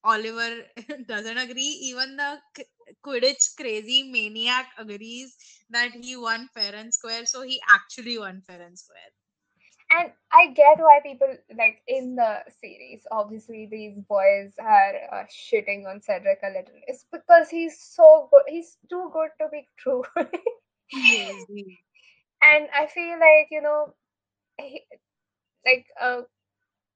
Oliver doesn't agree. Even the Quidditch crazy maniac agrees that he won fair and square, so he actually won fair and square. and i get why people like in the series obviously these boys are uh, shitting on cedric a little it's because he's so good he's too good to be true He is. He, and i feel like you know he, like a,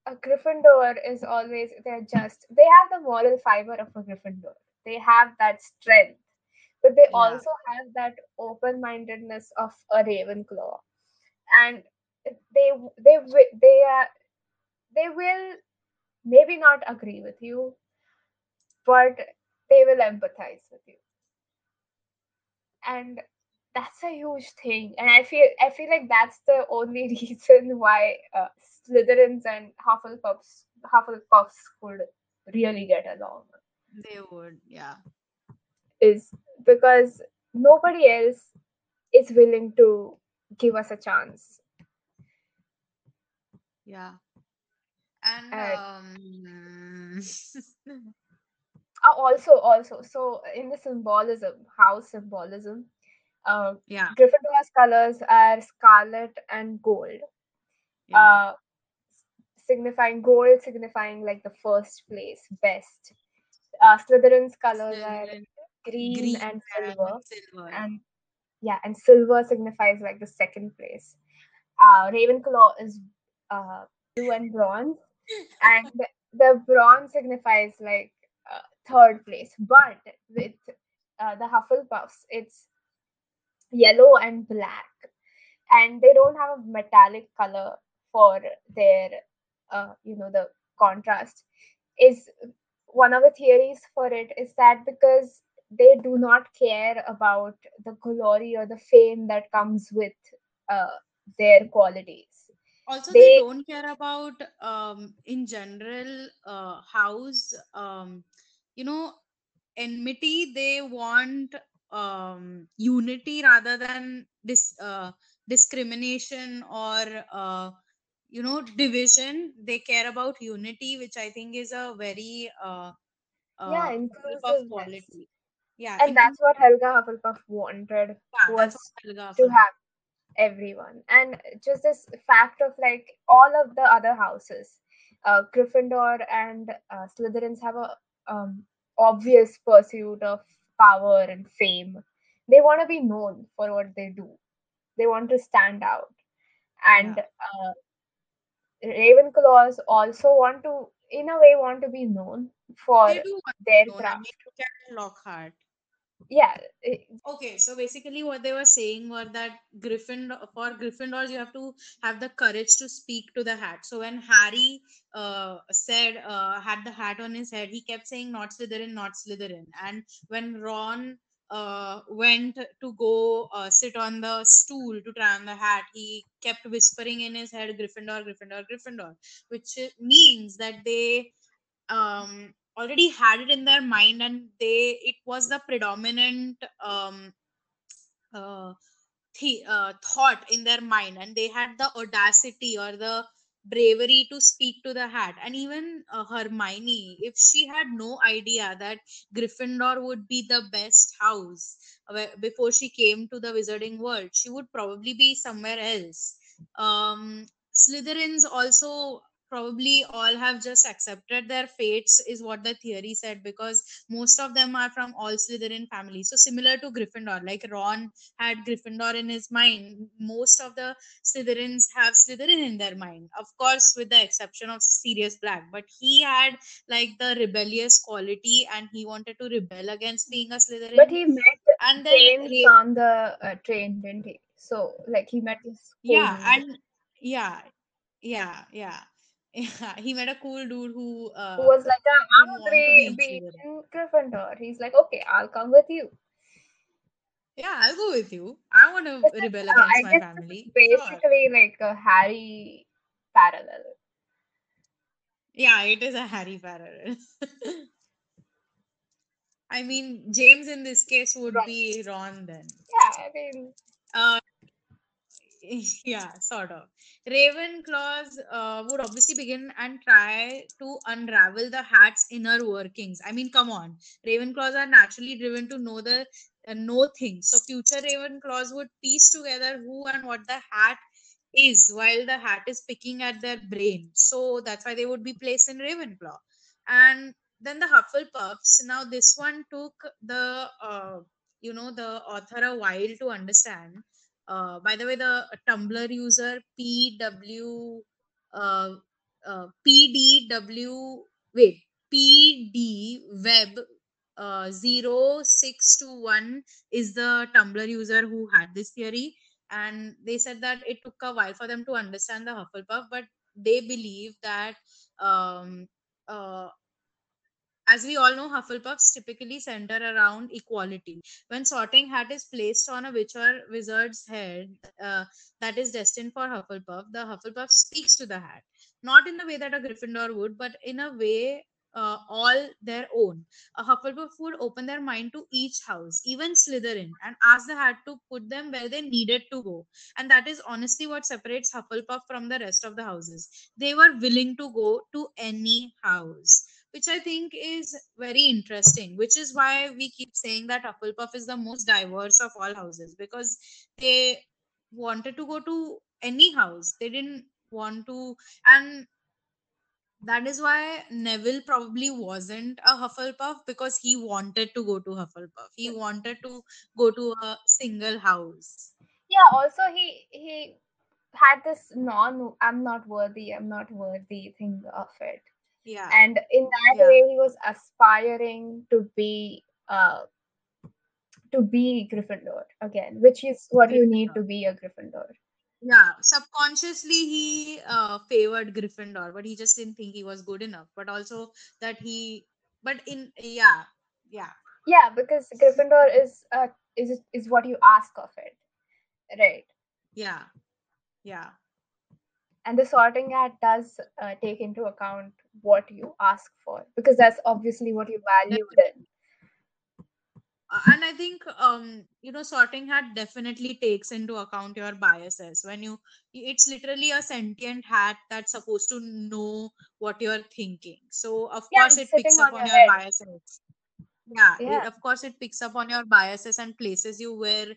a gryffindor is always they're just they have the moral fiber of a gryffindor. They have that strength but they Yeah. also have that open-mindedness of a ravenclaw. And they they they are they will maybe not agree with you but they will empathize with you. And that's a huge thing and i feel i feel like that's the only reason why uh, slytherins and hufflepuffs hufflepuffs could really get along They would, yeah. is because nobody else is willing to give us a chance Yeah. And Uh, um Uh, also also so in the symbolism how symbolism uh, yeah, gryffindor's colors are scarlet and gold. Yeah. uh, signifying gold signifying like the first place best. Uh, slytherin's colors are green, green and and silver. silver. and yeah and silver signifies like the second place. Uh, ravenclaw is uh, blue and bronze. And the bronze signifies like uh, third place. But with uh, the hufflepuffs it's yellow and black. And they don't have a metallic color for their uh, you know the contrast. Is one of the theories for it is that because they do not care about the glory or the fame that comes with uh, their qualities. Also they they don't care about um in general uh house um you know enmity they want um unity rather than dis uh discrimination or uh you know division. They care about unity which i think is a very uh yeah uh Hufflepuff quality. Yeah and that's what helga hufflepuff wanted yeah was Helga to have everyone. And just this fact of like all of the other houses uh, gryffindor and uh, slytherins have a um, obvious pursuit of power and fame. They want to be known for what they do. They want to stand out. And yeah. uh, ravenclaws also want to in a way want to be known for they do want to their known. I mean Lockhart yeah Okay, so basically what they were saying were that Gryffindor for Gryffindors you have to have the courage to speak to the hat. So when Harry uh, said uh, had the hat on his head, he kept saying not Slytherin, not Slytherin. And when Ron uh, went to go uh, sit on the stool to try on the hat, he kept whispering in his head Gryffindor, Gryffindor, Gryffindor, which means that they um already had it in their mind and they it was the predominant um uh, uh, thought in their mind and they had the audacity or the bravery to speak to the hat. And even uh, hermione if she had no idea that gryffindor would be the best house before she came to the wizarding world she would probably be somewhere else. Um slytherins also probably all have just accepted their fates is what the theory said because most of them are from all slytherin families so similar to gryffindor like ron had Gryffindor in his mind. Most of the Slytherins have Slytherin in their mind, of course, with the exception of Sirius Black. But he had like the rebellious quality, and he wanted to rebel against being a Slytherin. but he met and then Ra- on the uh, train didn't he so like he met his yeah, and yeah, yeah, yeah. Yeah, he met a cool dude who uh who was like, "Ah, I didn't would want to re- be be in Gryffindor. He's like, okay, I'll come with you. Yeah, I'll go with you. I want to rebel against I my family. is Sure. basically like a Harry parallel. Yeah, it is a Harry parallel. I mean, James in this case would Ron. be Ron then. Yeah, I mean, Uh, yeah, sort of. Ravenclaws uh, would obviously begin and try to unravel the hat's inner workings. I mean, come on. Ravenclaws are naturally driven to know the uh, know things. So future Ravenclaws would piece together who and what the hat is while the hat is picking at their brain. So that's why they would be placed in Ravenclaw. And then the Hufflepuffs. Now this one took the uh, you know the author a while to understand. Uh, by the way, the Tumblr user PW uh, uh, PDW wait PD Web uh, 0621 is the Tumblr user who had this theory, and they said that it took a while for them to understand the Hufflepuff, but they believe that um, uh, as we all know, Hufflepuffs typically center around equality. When Sorting Hat is placed on a witcher wizard's head uh, that is destined for Hufflepuff, the Hufflepuff speaks to the hat, not in the way that a Gryffindor would, but in a way uh, all their own. A Hufflepuff would open their mind to each house, even Slytherin, and ask the hat to put them where they needed to go. And that is honestly what separates Hufflepuff from the rest of the houses. They were willing to go to any house which I think is very interesting, which is why we keep saying that Hufflepuff is the most diverse of all houses because they wanted to go to any house. They didn't want to, and that is why Neville probably wasn't a Hufflepuff because he wanted to go to Hufflepuff. He wanted to go to a single house. Yeah, also he he had this non I'm not worthy, I'm not worthy thing of it. Yeah. And in that Yeah. way he was aspiring to be uh to be Gryffindor again, which is what you need to be a Gryffindor. yeah subconsciously he uh, favored gryffindor but he just didn't think he was good enough but also that he but in yeah yeah Yeah, because Gryffindor is uh is is what you ask of it. Right. yeah yeah And the sorting hat does uh, take into account what you ask for because that's obviously what you valued in. Uh, and i think um you know sorting hat definitely takes into account your biases. When you it's literally a sentient hat that's supposed to know what you're thinking. So of Yeah, course it picks up on on your your biases. Yeah, it- Yeah. of course it picks up on your biases and places you where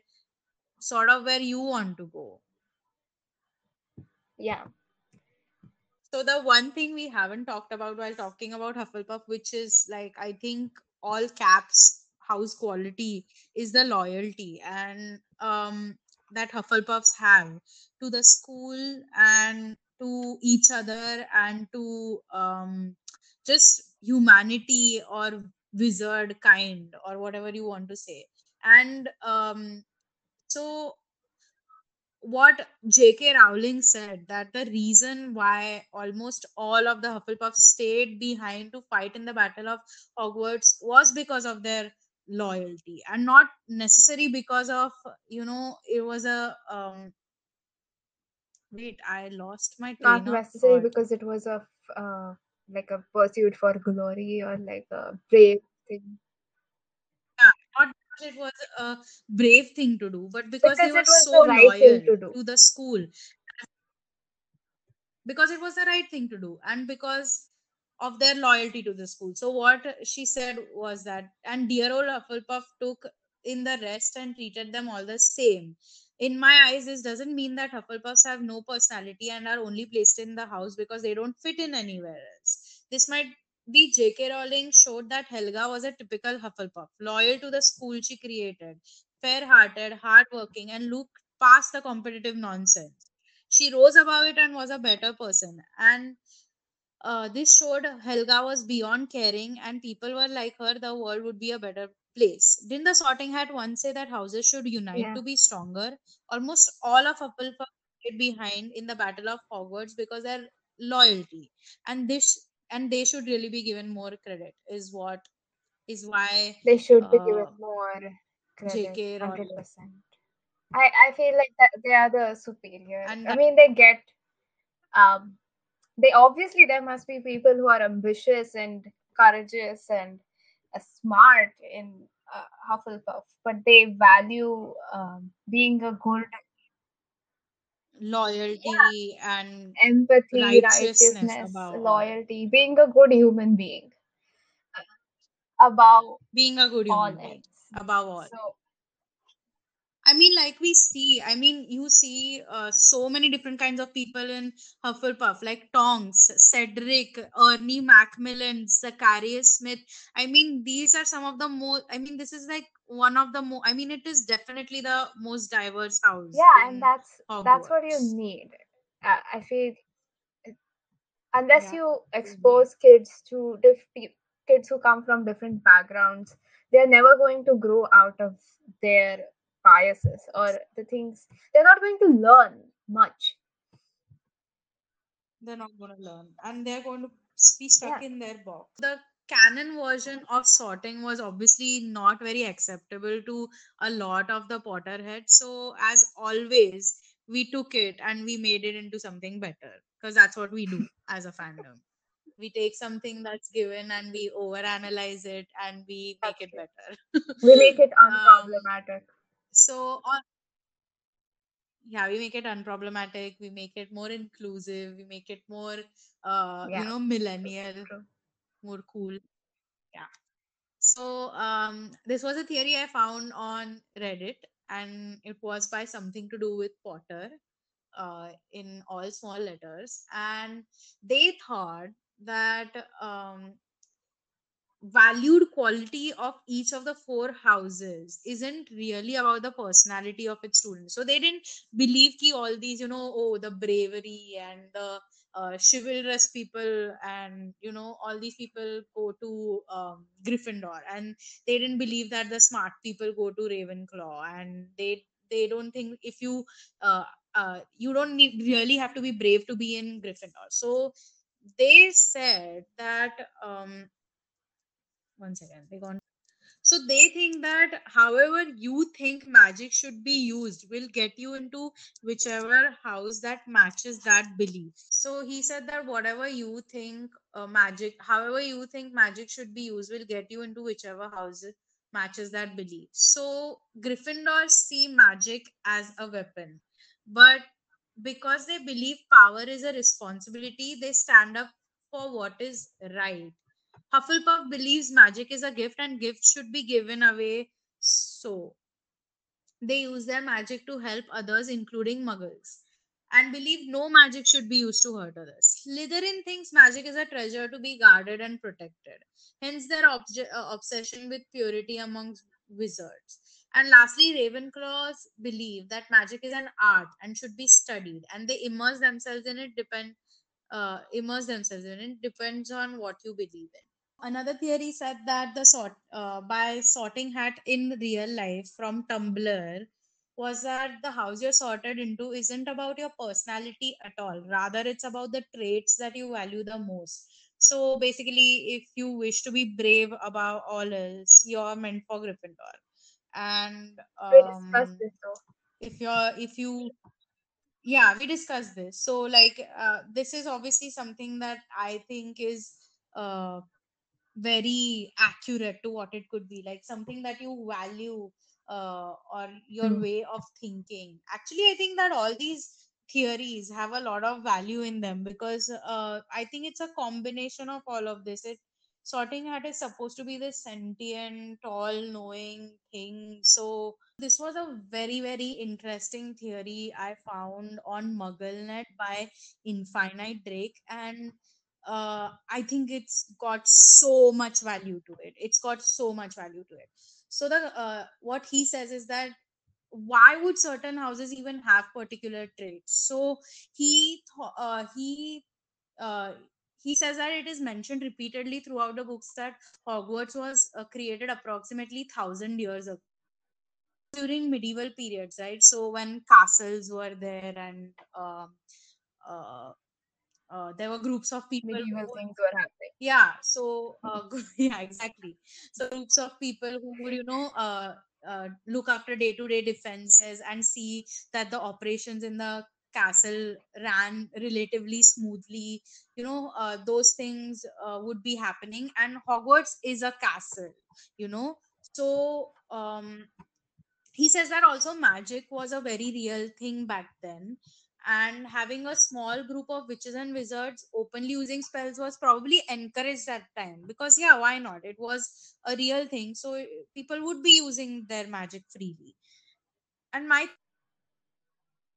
sort of where you want to go Yeah. So the one thing we haven't talked about while talking about Hufflepuff, which is like I think all caps house quality, is the loyalty and um that Hufflepuffs have to the school and to each other and to um just humanity or wizard kind or whatever you want to say. And um so what J.K. Rowling said that the reason why almost all of the Hufflepuffs stayed behind to fight in the Battle of Hogwarts was because of their loyalty and not necessary because of you know it was a um wait I lost my train Not necessarily because it was a uh, like a pursuit for glory or like a brave thing. Yeah, not because it was a brave thing to do, but because, Because they were was so the right loyal to to the school. Because it was the right thing to do, and because of their loyalty to the school. So what she said was that, and dear old Hufflepuff took in the rest and treated them all the same. In my eyes, this doesn't mean that Hufflepuffs have no personality and are only placed in the house because they don't fit in anywhere else. This might be J.K. Rowling showed that Helga was a typical Hufflepuff, loyal to the school she created, fair-hearted, hardworking, and looked past the competitive nonsense. She rose above it and was a better person. And uh, this showed Helga was beyond caring, and people were like her, the world would be a better place. Didn't the Sorting Hat once say that houses should unite Yeah. to be stronger? Almost all of Hufflepuff stayed behind in the Battle of Hogwarts because their loyalty, and this and they should really be given more credit. Is what is why They should be given uh, more credit. J.K. Hundred percent. I I feel like that they are the superior. And I mean, they get um. They obviously there must be people who are ambitious and courageous and uh, smart in uh, Hufflepuff, but they value um, being a good loyalty and empathy, Righteousness righteousness, loyalty, being a good human being uh, above being a good all human being above all. So I mean, like we see, I mean, you see uh, so many different kinds of people in Hufflepuff, like Tonks, Cedric, Ernie Macmillan, Zacharias Smith. I mean, these are some of the most, I mean, this is like one of the most, I mean, it is definitely the most diverse house. yeah, and that's that's what you need. Uh, I feel unless Yeah, you you expose kids to diff- kids who come from different backgrounds, they're never going to grow out of their biases or the things. They're not going to learn much. they're not going to learn and they're going to be stuck Yeah. in their box. The canon version of sorting was obviously not very acceptable to a lot of the Potterheads. So, as always, we took it and we made it into something better because that's what we do as a fandom. We take something that's given and we overanalyze it and we make it better. We make it Um, unproblematic. so, on, yeah, we make it unproblematic. We make it more inclusive. We make it more, uh, Yeah. you know, millennial. More cool. Yeah. So um, this was a theory I found on Reddit, and it was by something to do with Potter, uh, in all small letters, and they thought that um, valued quality of each of the four houses isn't really about the personality of its students. So they didn't believe ki all these, you know, oh, the bravery and the uh, chivalrous people and you know all these people go to um, Gryffindor, and they didn't believe that the smart people go to Ravenclaw, and they they don't think if you uh, uh, you don't need really have to be brave to be in Gryffindor. So they said that um, one second they gone so they think that however you think magic should be used will get you into whichever house that matches that belief. So he said that whatever you think uh, magic however you think magic should be used will get you into whichever house matches that belief. So gryffindors see magic as a weapon but because they believe power is a responsibility they stand up for what is right Hufflepuff believes magic is a gift and gifts should be given away. So they use their magic to help others, including muggles, and believe no magic should be used to hurt others. Slytherin thinks magic is a treasure to be guarded and protected, hence their uh, obsession with purity amongst wizards. And lastly, Ravenclaws believe that magic is an art and should be studied, and they immerse themselves in it. Depend uh, immerse themselves in it depends on what you believe in another theory said that the sort uh, by sorting hat in real life from tumblr was that the house you're sorted into isn't about your personality at all. Rather it's about the traits that you value the most. So basically if you wish to be brave above all else you're meant for gryffindor. And We um this if you're if you yeah we discussed this. So like uh, this is obviously something that i think is uh, very accurate to what it could be like something that you value uh, or your Hmm. way of thinking. Actually i think that all these theories have a lot of value in them because uh, i think it's a combination of all of this. It sorting hat is supposed to be this sentient all knowing thing. So this was a very very interesting theory i found on mugglenet by infinite drake. And uh, I think it's got so much value to it. It's got so much value to it. So the uh, what he says is that why would certain houses even have particular traits? So he th- uh, he uh, he says that it is mentioned repeatedly throughout the books that Hogwarts was uh, created approximately thousand years ago during medieval periods, right? So when castles were there and um, uh, uh, there were groups of people who Medieval things were happening. yeah so uh, yeah exactly. So groups of people who would you know uh, uh, look after day-to-day defenses and see that the operations in the castle ran relatively smoothly you know uh, those things uh, would be happening. And hogwarts is a castle you know. So um he says that also magic was a very real thing back then and having a small group of witches and wizards openly using spells was probably encouraged that time. Because yeah why not? It was a real thing. So people would be using their magic freely. And my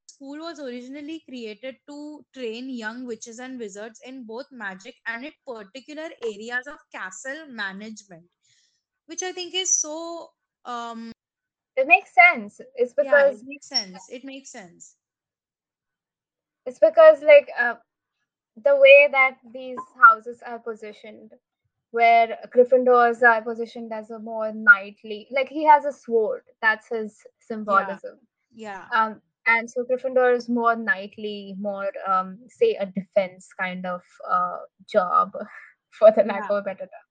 school was originally created to train young witches and wizards in both magic and in particular areas of castle management which i think is so um It makes sense. It's because yeah it makes sense. It makes sense it's because like uh, the way that these houses are positioned, where Gryffindors are positioned as a more knightly, like he has a sword. That's his symbolism. yeah Um, and so Gryffindor is more knightly, more um, say a defense kind of uh, job, for the lack Yeah. of a better term.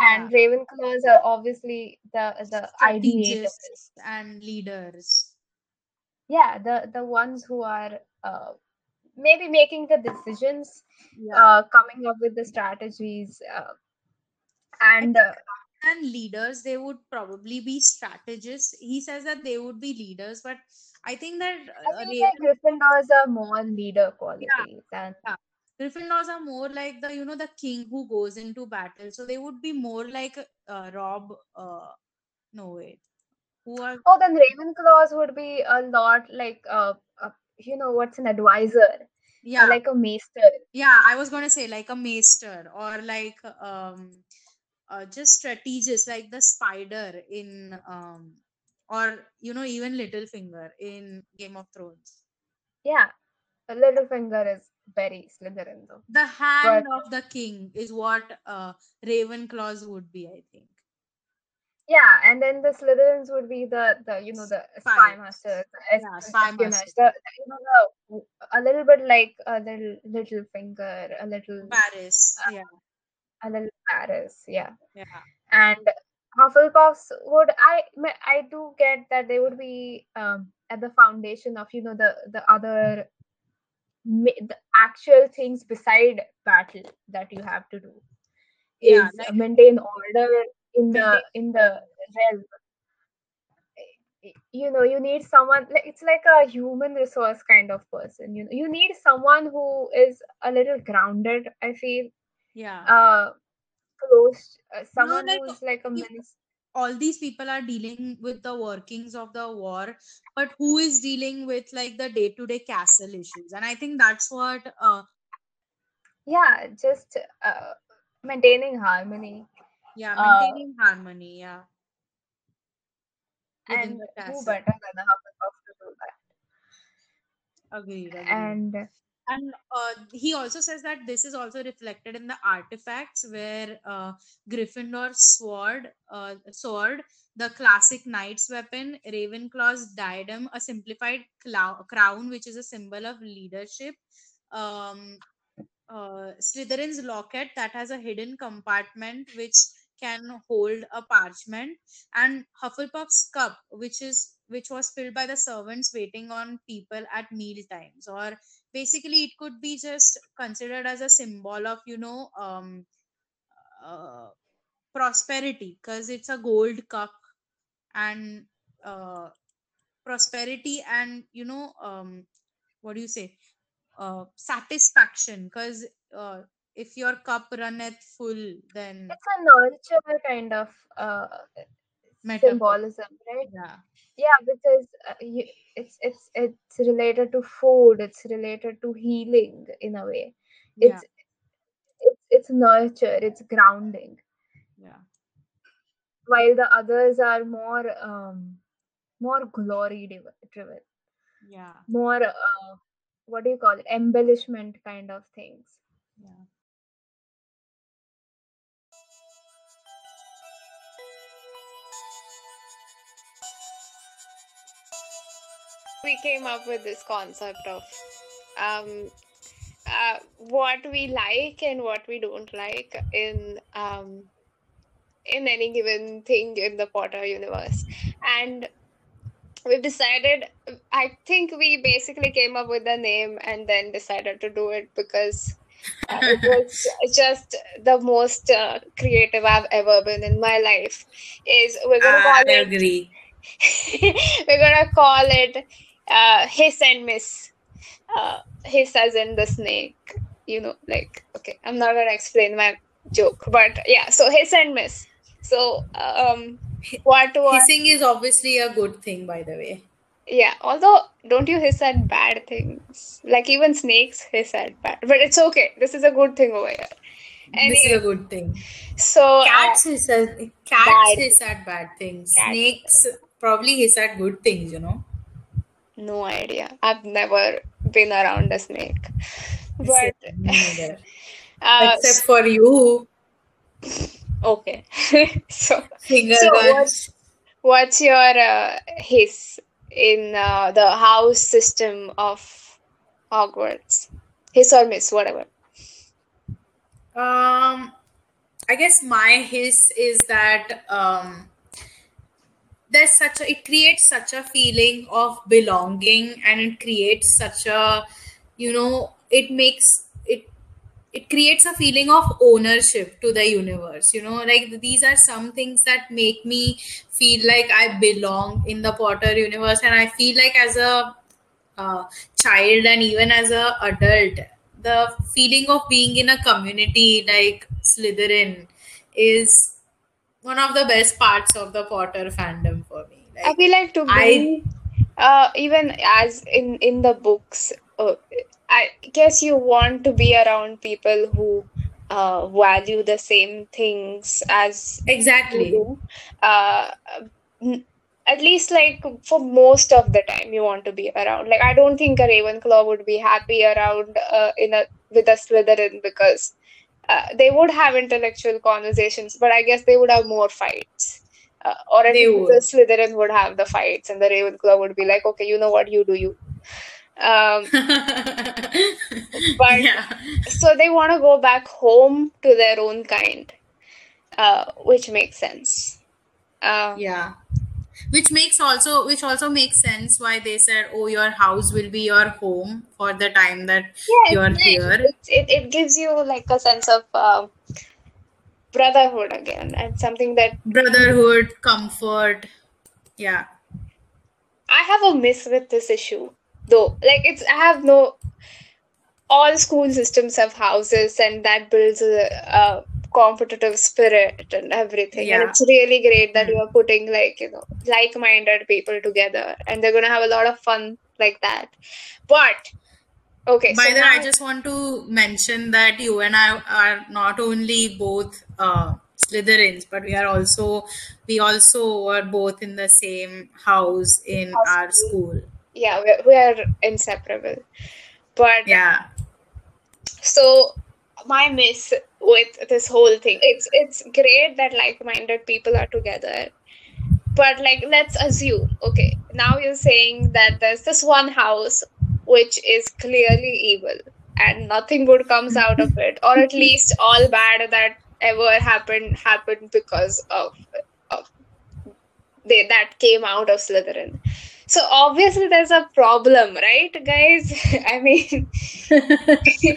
and Ravenclaws are obviously the the strategists and leaders. Yeah, the the ones who are uh, maybe making the decisions, Yeah. uh, coming up with the strategies, uh, and uh, and leaders, they would probably be strategists. He says that they would be leaders, but I think that I uh, think like Gryffindors are more leader qualities and Gryffindors are more like the you know the king who goes into battle, so they would be more like uh, Rob. Uh, no wait, who are oh, then Ravenclaws would be a lot like uh you know what's an advisor, yeah like a maester. yeah I was gonna say like a maester or like um uh, just strategist like the spider in um or you know even Littlefinger in Game of Thrones. Yeah, Littlefinger is very Slytherin though. The hand But- of the king is what uh, Ravenclaws would be, I think. Yeah, and then the Slytherins would be the the you know the spy Spies. masters, the Yeah, spy masters. the, you know the a little bit like a little little finger, a little Varys. Yeah. a little Varys, yeah. Yeah. And Hufflepuffs would I I do get that they would be um at the foundation of you know the the other the actual things beside battle that you have to do is Yeah, like- maintain order in the in the realm. You know you need someone like it's like a human resource kind of person you know. You need someone who is a little grounded i feel. Yeah. uh close uh, someone like, who's like a minister All these people are dealing with the workings of the war, but who is dealing with like the day to day castle issues? And I think that's what uh, yeah just uh, maintaining harmony yeah, Uh, maintaining harmony. Yeah. Within and the who castle. better than a Hufflepuff to do that Agreed. agreed. and and uh, he also says that this is also reflected in the artifacts where uh, Gryffindor's sword, uh, sword, the classic knight's weapon, Ravenclaw's diadem, a simplified clou- crown, which is a symbol of leadership, um, uh, Slytherin's locket that has a hidden compartment which can hold a parchment, and Hufflepuff's cup, which is which was filled by the servants waiting on people at meal times, or basically it could be just considered as a symbol of you know um, uh, prosperity because it's a gold cup. And uh, prosperity and you know um, what do you say? Uh, satisfaction because uh, if your cup runneth full then it's a nurture kind of uh Metaphor. symbolism right? Yeah. Yeah because uh, you, it's it's it's related to food it's related to healing in a way. Yeah. It's it's it's nurture it's grounding. Yeah. While the others are more um more glory div- driven. Yeah. More uh, what do you call it? Embellishment kind of things. Yeah we came up with this concept of um, uh, what we like and what we don't like in um, in any given thing in the Potter universe, and we decided. I think we basically came up with the name and then decided to do it because uh, it was just the most uh, creative I've ever been in my life. Is we're gonna call I it agree we're gonna call it uh, hiss and miss. Uh, hiss as in the snake. You know, like okay, I'm not gonna explain my joke, but yeah. So hiss and miss. So um, what was hissing is obviously a good thing by the way yeah? Although don't you hiss at bad things? Like even snakes hiss at bad, but it's okay. This is a good thing over here. this is a good thing so uh, cats hiss at, cats Bad. hiss at bad things Cats. snakes probably hiss at good things you know no idea. I've never been around a snake, but uh, except for you okay. so finger So guns What's your uh, hiss in uh, the house system of Hogwarts? Hiss or miss, whatever. um I guess my hiss is that um, there's such a it creates such a feeling of belonging and it creates such a you know it makes it it creates a feeling of ownership to the universe you know like these are some things that make me feel like i belong in the potter universe and i feel like as a uh, child and even as a adult the feeling of being in a community like slytherin is one of the best parts of the potter fandom I feel like to i uh, even as in in the books, uh, I guess you want to be around people who uh, value the same things as exactly do. Uh, at least like for most of the time, you want to be around. Like I don't think a Ravenclaw would be happy around uh, in a with a Slytherin because uh, they would have intellectual conversations, but I guess they would have more fights. Uh, or at least the Slytherin would have the fights, and the Ravenclaw would be like, okay, you know what, you do you. Um, but yeah so they want to go back home to their own kind, uh, which makes sense. Uh, yeah which makes also which also makes sense why they said oh your house will be your home for the time that yeah, you're nice. here it it gives you like a sense of uh, brotherhood again, and something that brotherhood comfort yeah I have a miss with this issue, though. Like it's I have no. All school systems have houses, and that builds a, a competitive spirit and everything. And yeah it's really great that Hmm. you are putting like you know like-minded people together, and they're gonna have a lot of fun like that. But okay, so by the way i just want to mention that you and i are not only both uh slytherins but we are also we also were both in the same house in our our school, school. Yeah, we we are inseparable. But yeah. so my miss with this whole thing it's it's great that like-minded people are together. But like let's assume okay now you're saying that there's this one house which is clearly evil and nothing good comes out of it or at least all bad that ever happened happened because of, of they that came out of Slytherin. So obviously there's a problem, right, guys? I mean, you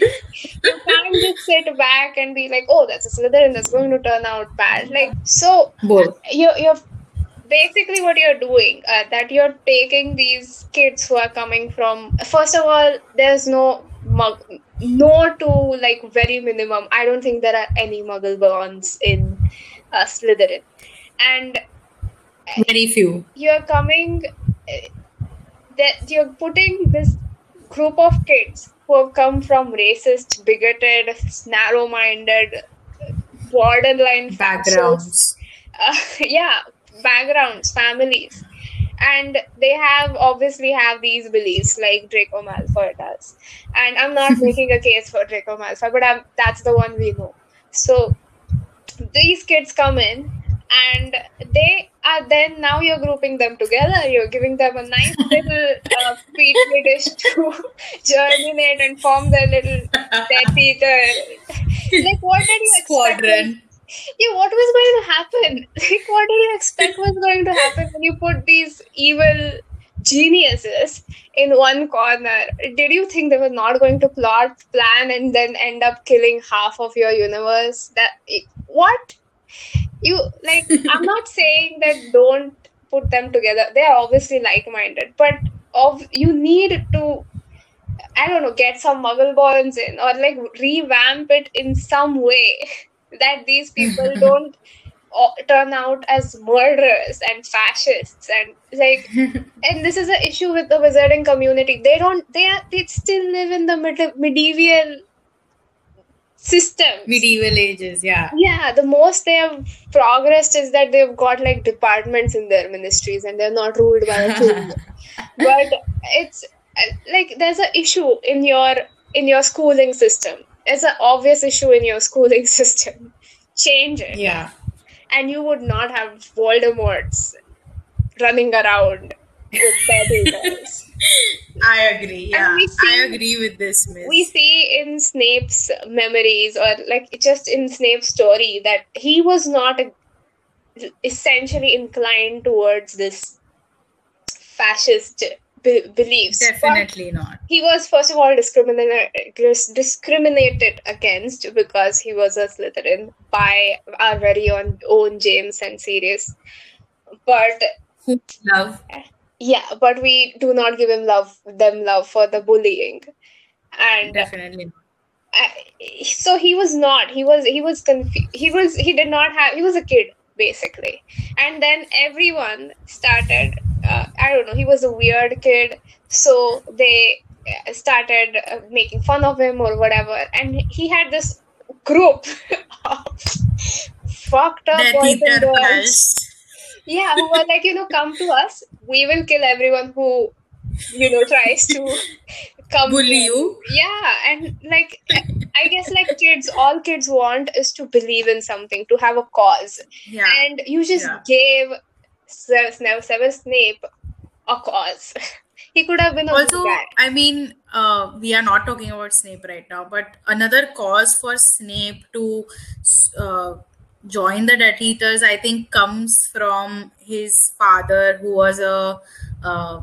can't just sit back and be like, "Oh, that's a Slytherin that's going to turn out bad." Like, so both you're you're basically what you're doing uh, that you're taking these kids who are coming from. First of all, there's no mug, no to like very minimum. I don't think there are any Muggle borns in uh, Slytherin, and very few you're coming uh, that you're putting this group of kids who have come from racist bigoted narrow-minded borderline backgrounds uh, yeah backgrounds families. And they have obviously have these beliefs like draco malfoy does. And i'm not making a case for draco malfoy but I'm, that's the one we know. So these kids come in and they are then now you're grouping them together. You're giving them a nice little uh, petri dish to germinate and form their little death eater. Like what did you expect squadron yeah what was going to happen? Like what did you expect was going to happen when you put these evil geniuses in one corner? Did you think they were not going to plot plan and then end up killing half of your universe? That what? You like i'm not saying that don't put them together. They are obviously like-minded but of you need to i don't know get some muggle borns in or like revamp it in some way that these people don't turn out as murderers and fascists and like and this is an issue with the wizarding community. They don't they are they still live in the medieval system medieval ages yeah. Yeah the most they have progressed is that they've got like departments in their ministries and they're not ruled by a king. But it's like there's an issue in your in your schooling system there's an obvious issue in your schooling system change it yeah and you would not have voldemorts running around with Girls. I agree. Yeah, see- I agree with this, Miss. we see in Snape's memories or like just in Snape's story that he was not essentially inclined towards this fascist be- beliefs. But Definitely not. he was first of all discriminated discriminated against because he was a Slytherin by our very own own James and Sirius. But love? yeah, but we do not give him love them love for the bullying. And Definitely not. I- so he was not he was he was confused he was he did not have he was a kid basically. And then everyone started uh, i don't know he was a weird kid. So they uh, started uh, making fun of him or whatever. And he had this group of fucked up Death boys and girls. Yeah who were like you know come to us. We will kill everyone who you know tries to come Bully here." you. yeah and like i guess like kids all kids want is to believe in something to have a cause Yeah. and you just Yeah. gave Severus Snape, Severus Snape a cause he could have been also i mean uh, we are not talking about snape right now but another cause for snape to uh, join the death eaters i think comes from his father who was a uh,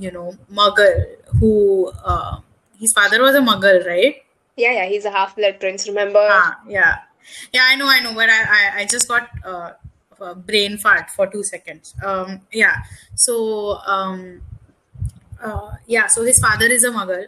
you know muggle who uh, his father was a muggle right? Yeah yeah he's a half-blood prince remember? Ah, yeah. Yeah i know i know but i i, I just got uh, a brain fart for two seconds. Um yeah so um uh, yeah so his father is a muggle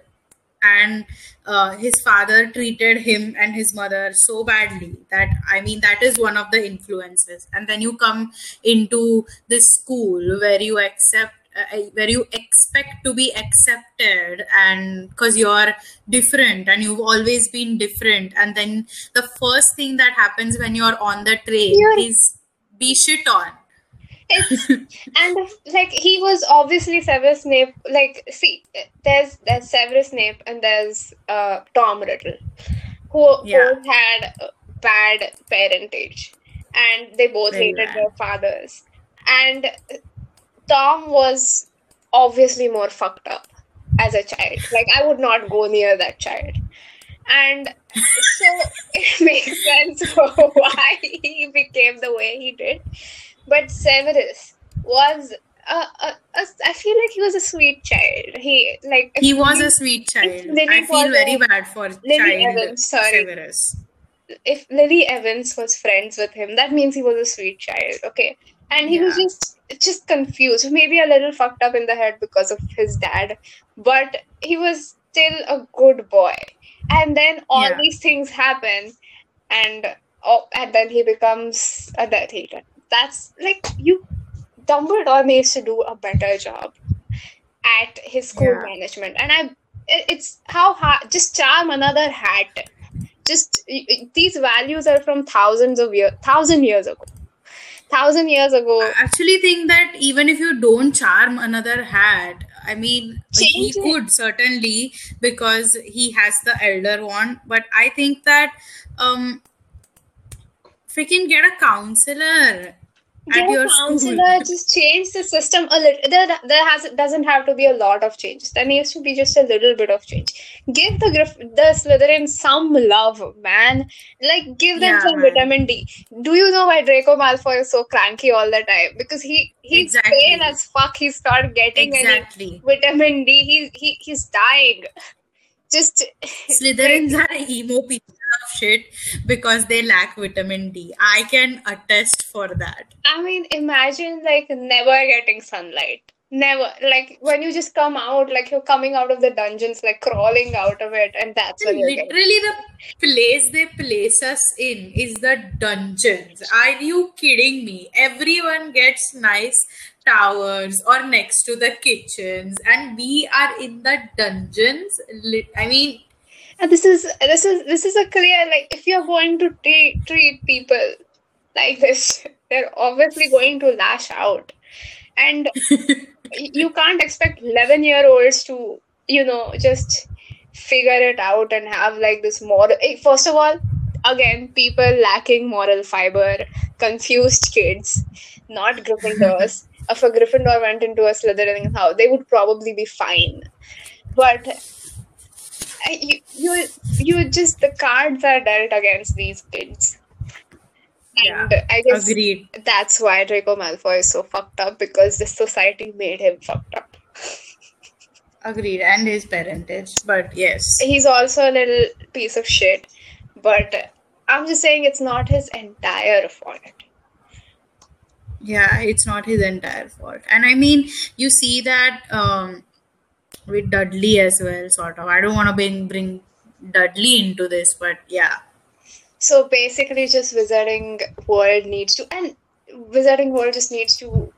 and uh, his father treated him and his mother so badly that i mean that is one of the influences. And then you come into this school where you accept uh, where you expect to be accepted and because you're different and you've always been different and then the first thing that happens when you're on the train You're- is be shit on it's and like he was obviously Severus Snape. Like, see, there's there's Severus Snape and there's uh Tom Riddle, who Yeah. both had bad parentage, and they both Very hated bad. their fathers. And Tom was obviously more fucked up as a child. Like, I would not go near that child. And so it makes sense for why he became the way he did. But Severus was a, a, a, I feel like he was a sweet child. He like he was a sweet child i feel very bad for Lily child Evans, sorry. severus if Lily Evans was friends with him, that means he was a sweet child, okay? And he was just just confused, maybe a little fucked up in the head because of his dad, but he was still a good boy. And then all Yeah. these things happen, and oh, and then he becomes a Death Eater. That's like you. Dumbledore needs to do a better job at his school Yeah. management, and I. It's how hard. Just charm another hat just these values are from thousands of years thousand years ago thousand years ago I actually think that even if you don't charm another hat, I mean, he it. could certainly because he has the elder wand. But I think that um, freaking get a counselor at your counselor just change the system a little. There, there has doesn't have to be a lot of change there needs to be just a little bit of change. Give the the slytherin some love man. Like give them Yeah, some man. vitamin d. Do you know why draco malfoy is so cranky all the time? Because he he's Exactly. pale as fuck. He's not getting Exactly. any vitamin d. He, he he's dying just Slytherins are emo pieces of shit because they lack vitamin D. I can attest for that. I mean, imagine like never getting sunlight. Never. Like when you just come out, like you're coming out of the dungeons, like crawling out of it, and that's when you're getting. Literally, the place they place us in is the dungeons. Are you kidding me? Everyone gets nice towers or next to the kitchens, and we are in the dungeons. I mean, And this is this is this is a clear like if you're going to treat treat people like this, they're obviously going to lash out, and you can't expect 11 year olds to you know just figure it out and have like this moral eh, first of all again people lacking moral fiber confused kids not gryffindors if a Gryffindor went into a Slytherin house, they would probably be fine. But you, you, you just the cards are dealt against these kids. Yeah, And I guess Agreed. that's why Draco Malfoy is so fucked up because the society made him fucked up. Agreed. And his parentage. But yes. He's also a little piece of shit, but I'm just saying it's not his entire fault. Yeah, it's not his entire fault. And I mean, you see that um, with Dudley as well, sort of. I don't want to bring, bring Dudley into this, but yeah. So basically, just Wizarding World needs to, and Wizarding World just needs to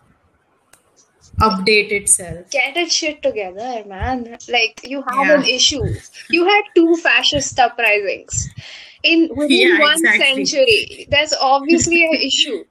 Update itself. get its shit together, man. Like you have Yeah. an issue. You had two fascist uprisings in within Yeah, one exactly. century. There's obviously an issue.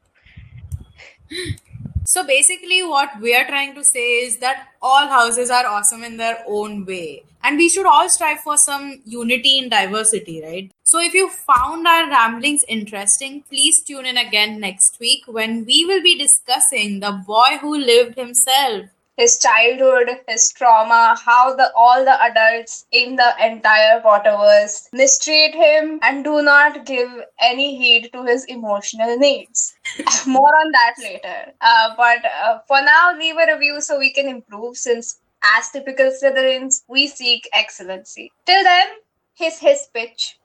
So basically, what we are trying to say is that all houses are awesome in their own way. And we should all strive for some unity in diversity, right? So if you found our ramblings interesting, please tune in again next week when we will be discussing the boy who lived himself. his childhood, his trauma, how the all the adults in the entire Potterverse mistreat him and do not give any heed to his emotional needs. More on that later. Uh, but uh, for now, leave a review so we can improve since as typical Slytherins, we seek excellency. Till then, his his pitch.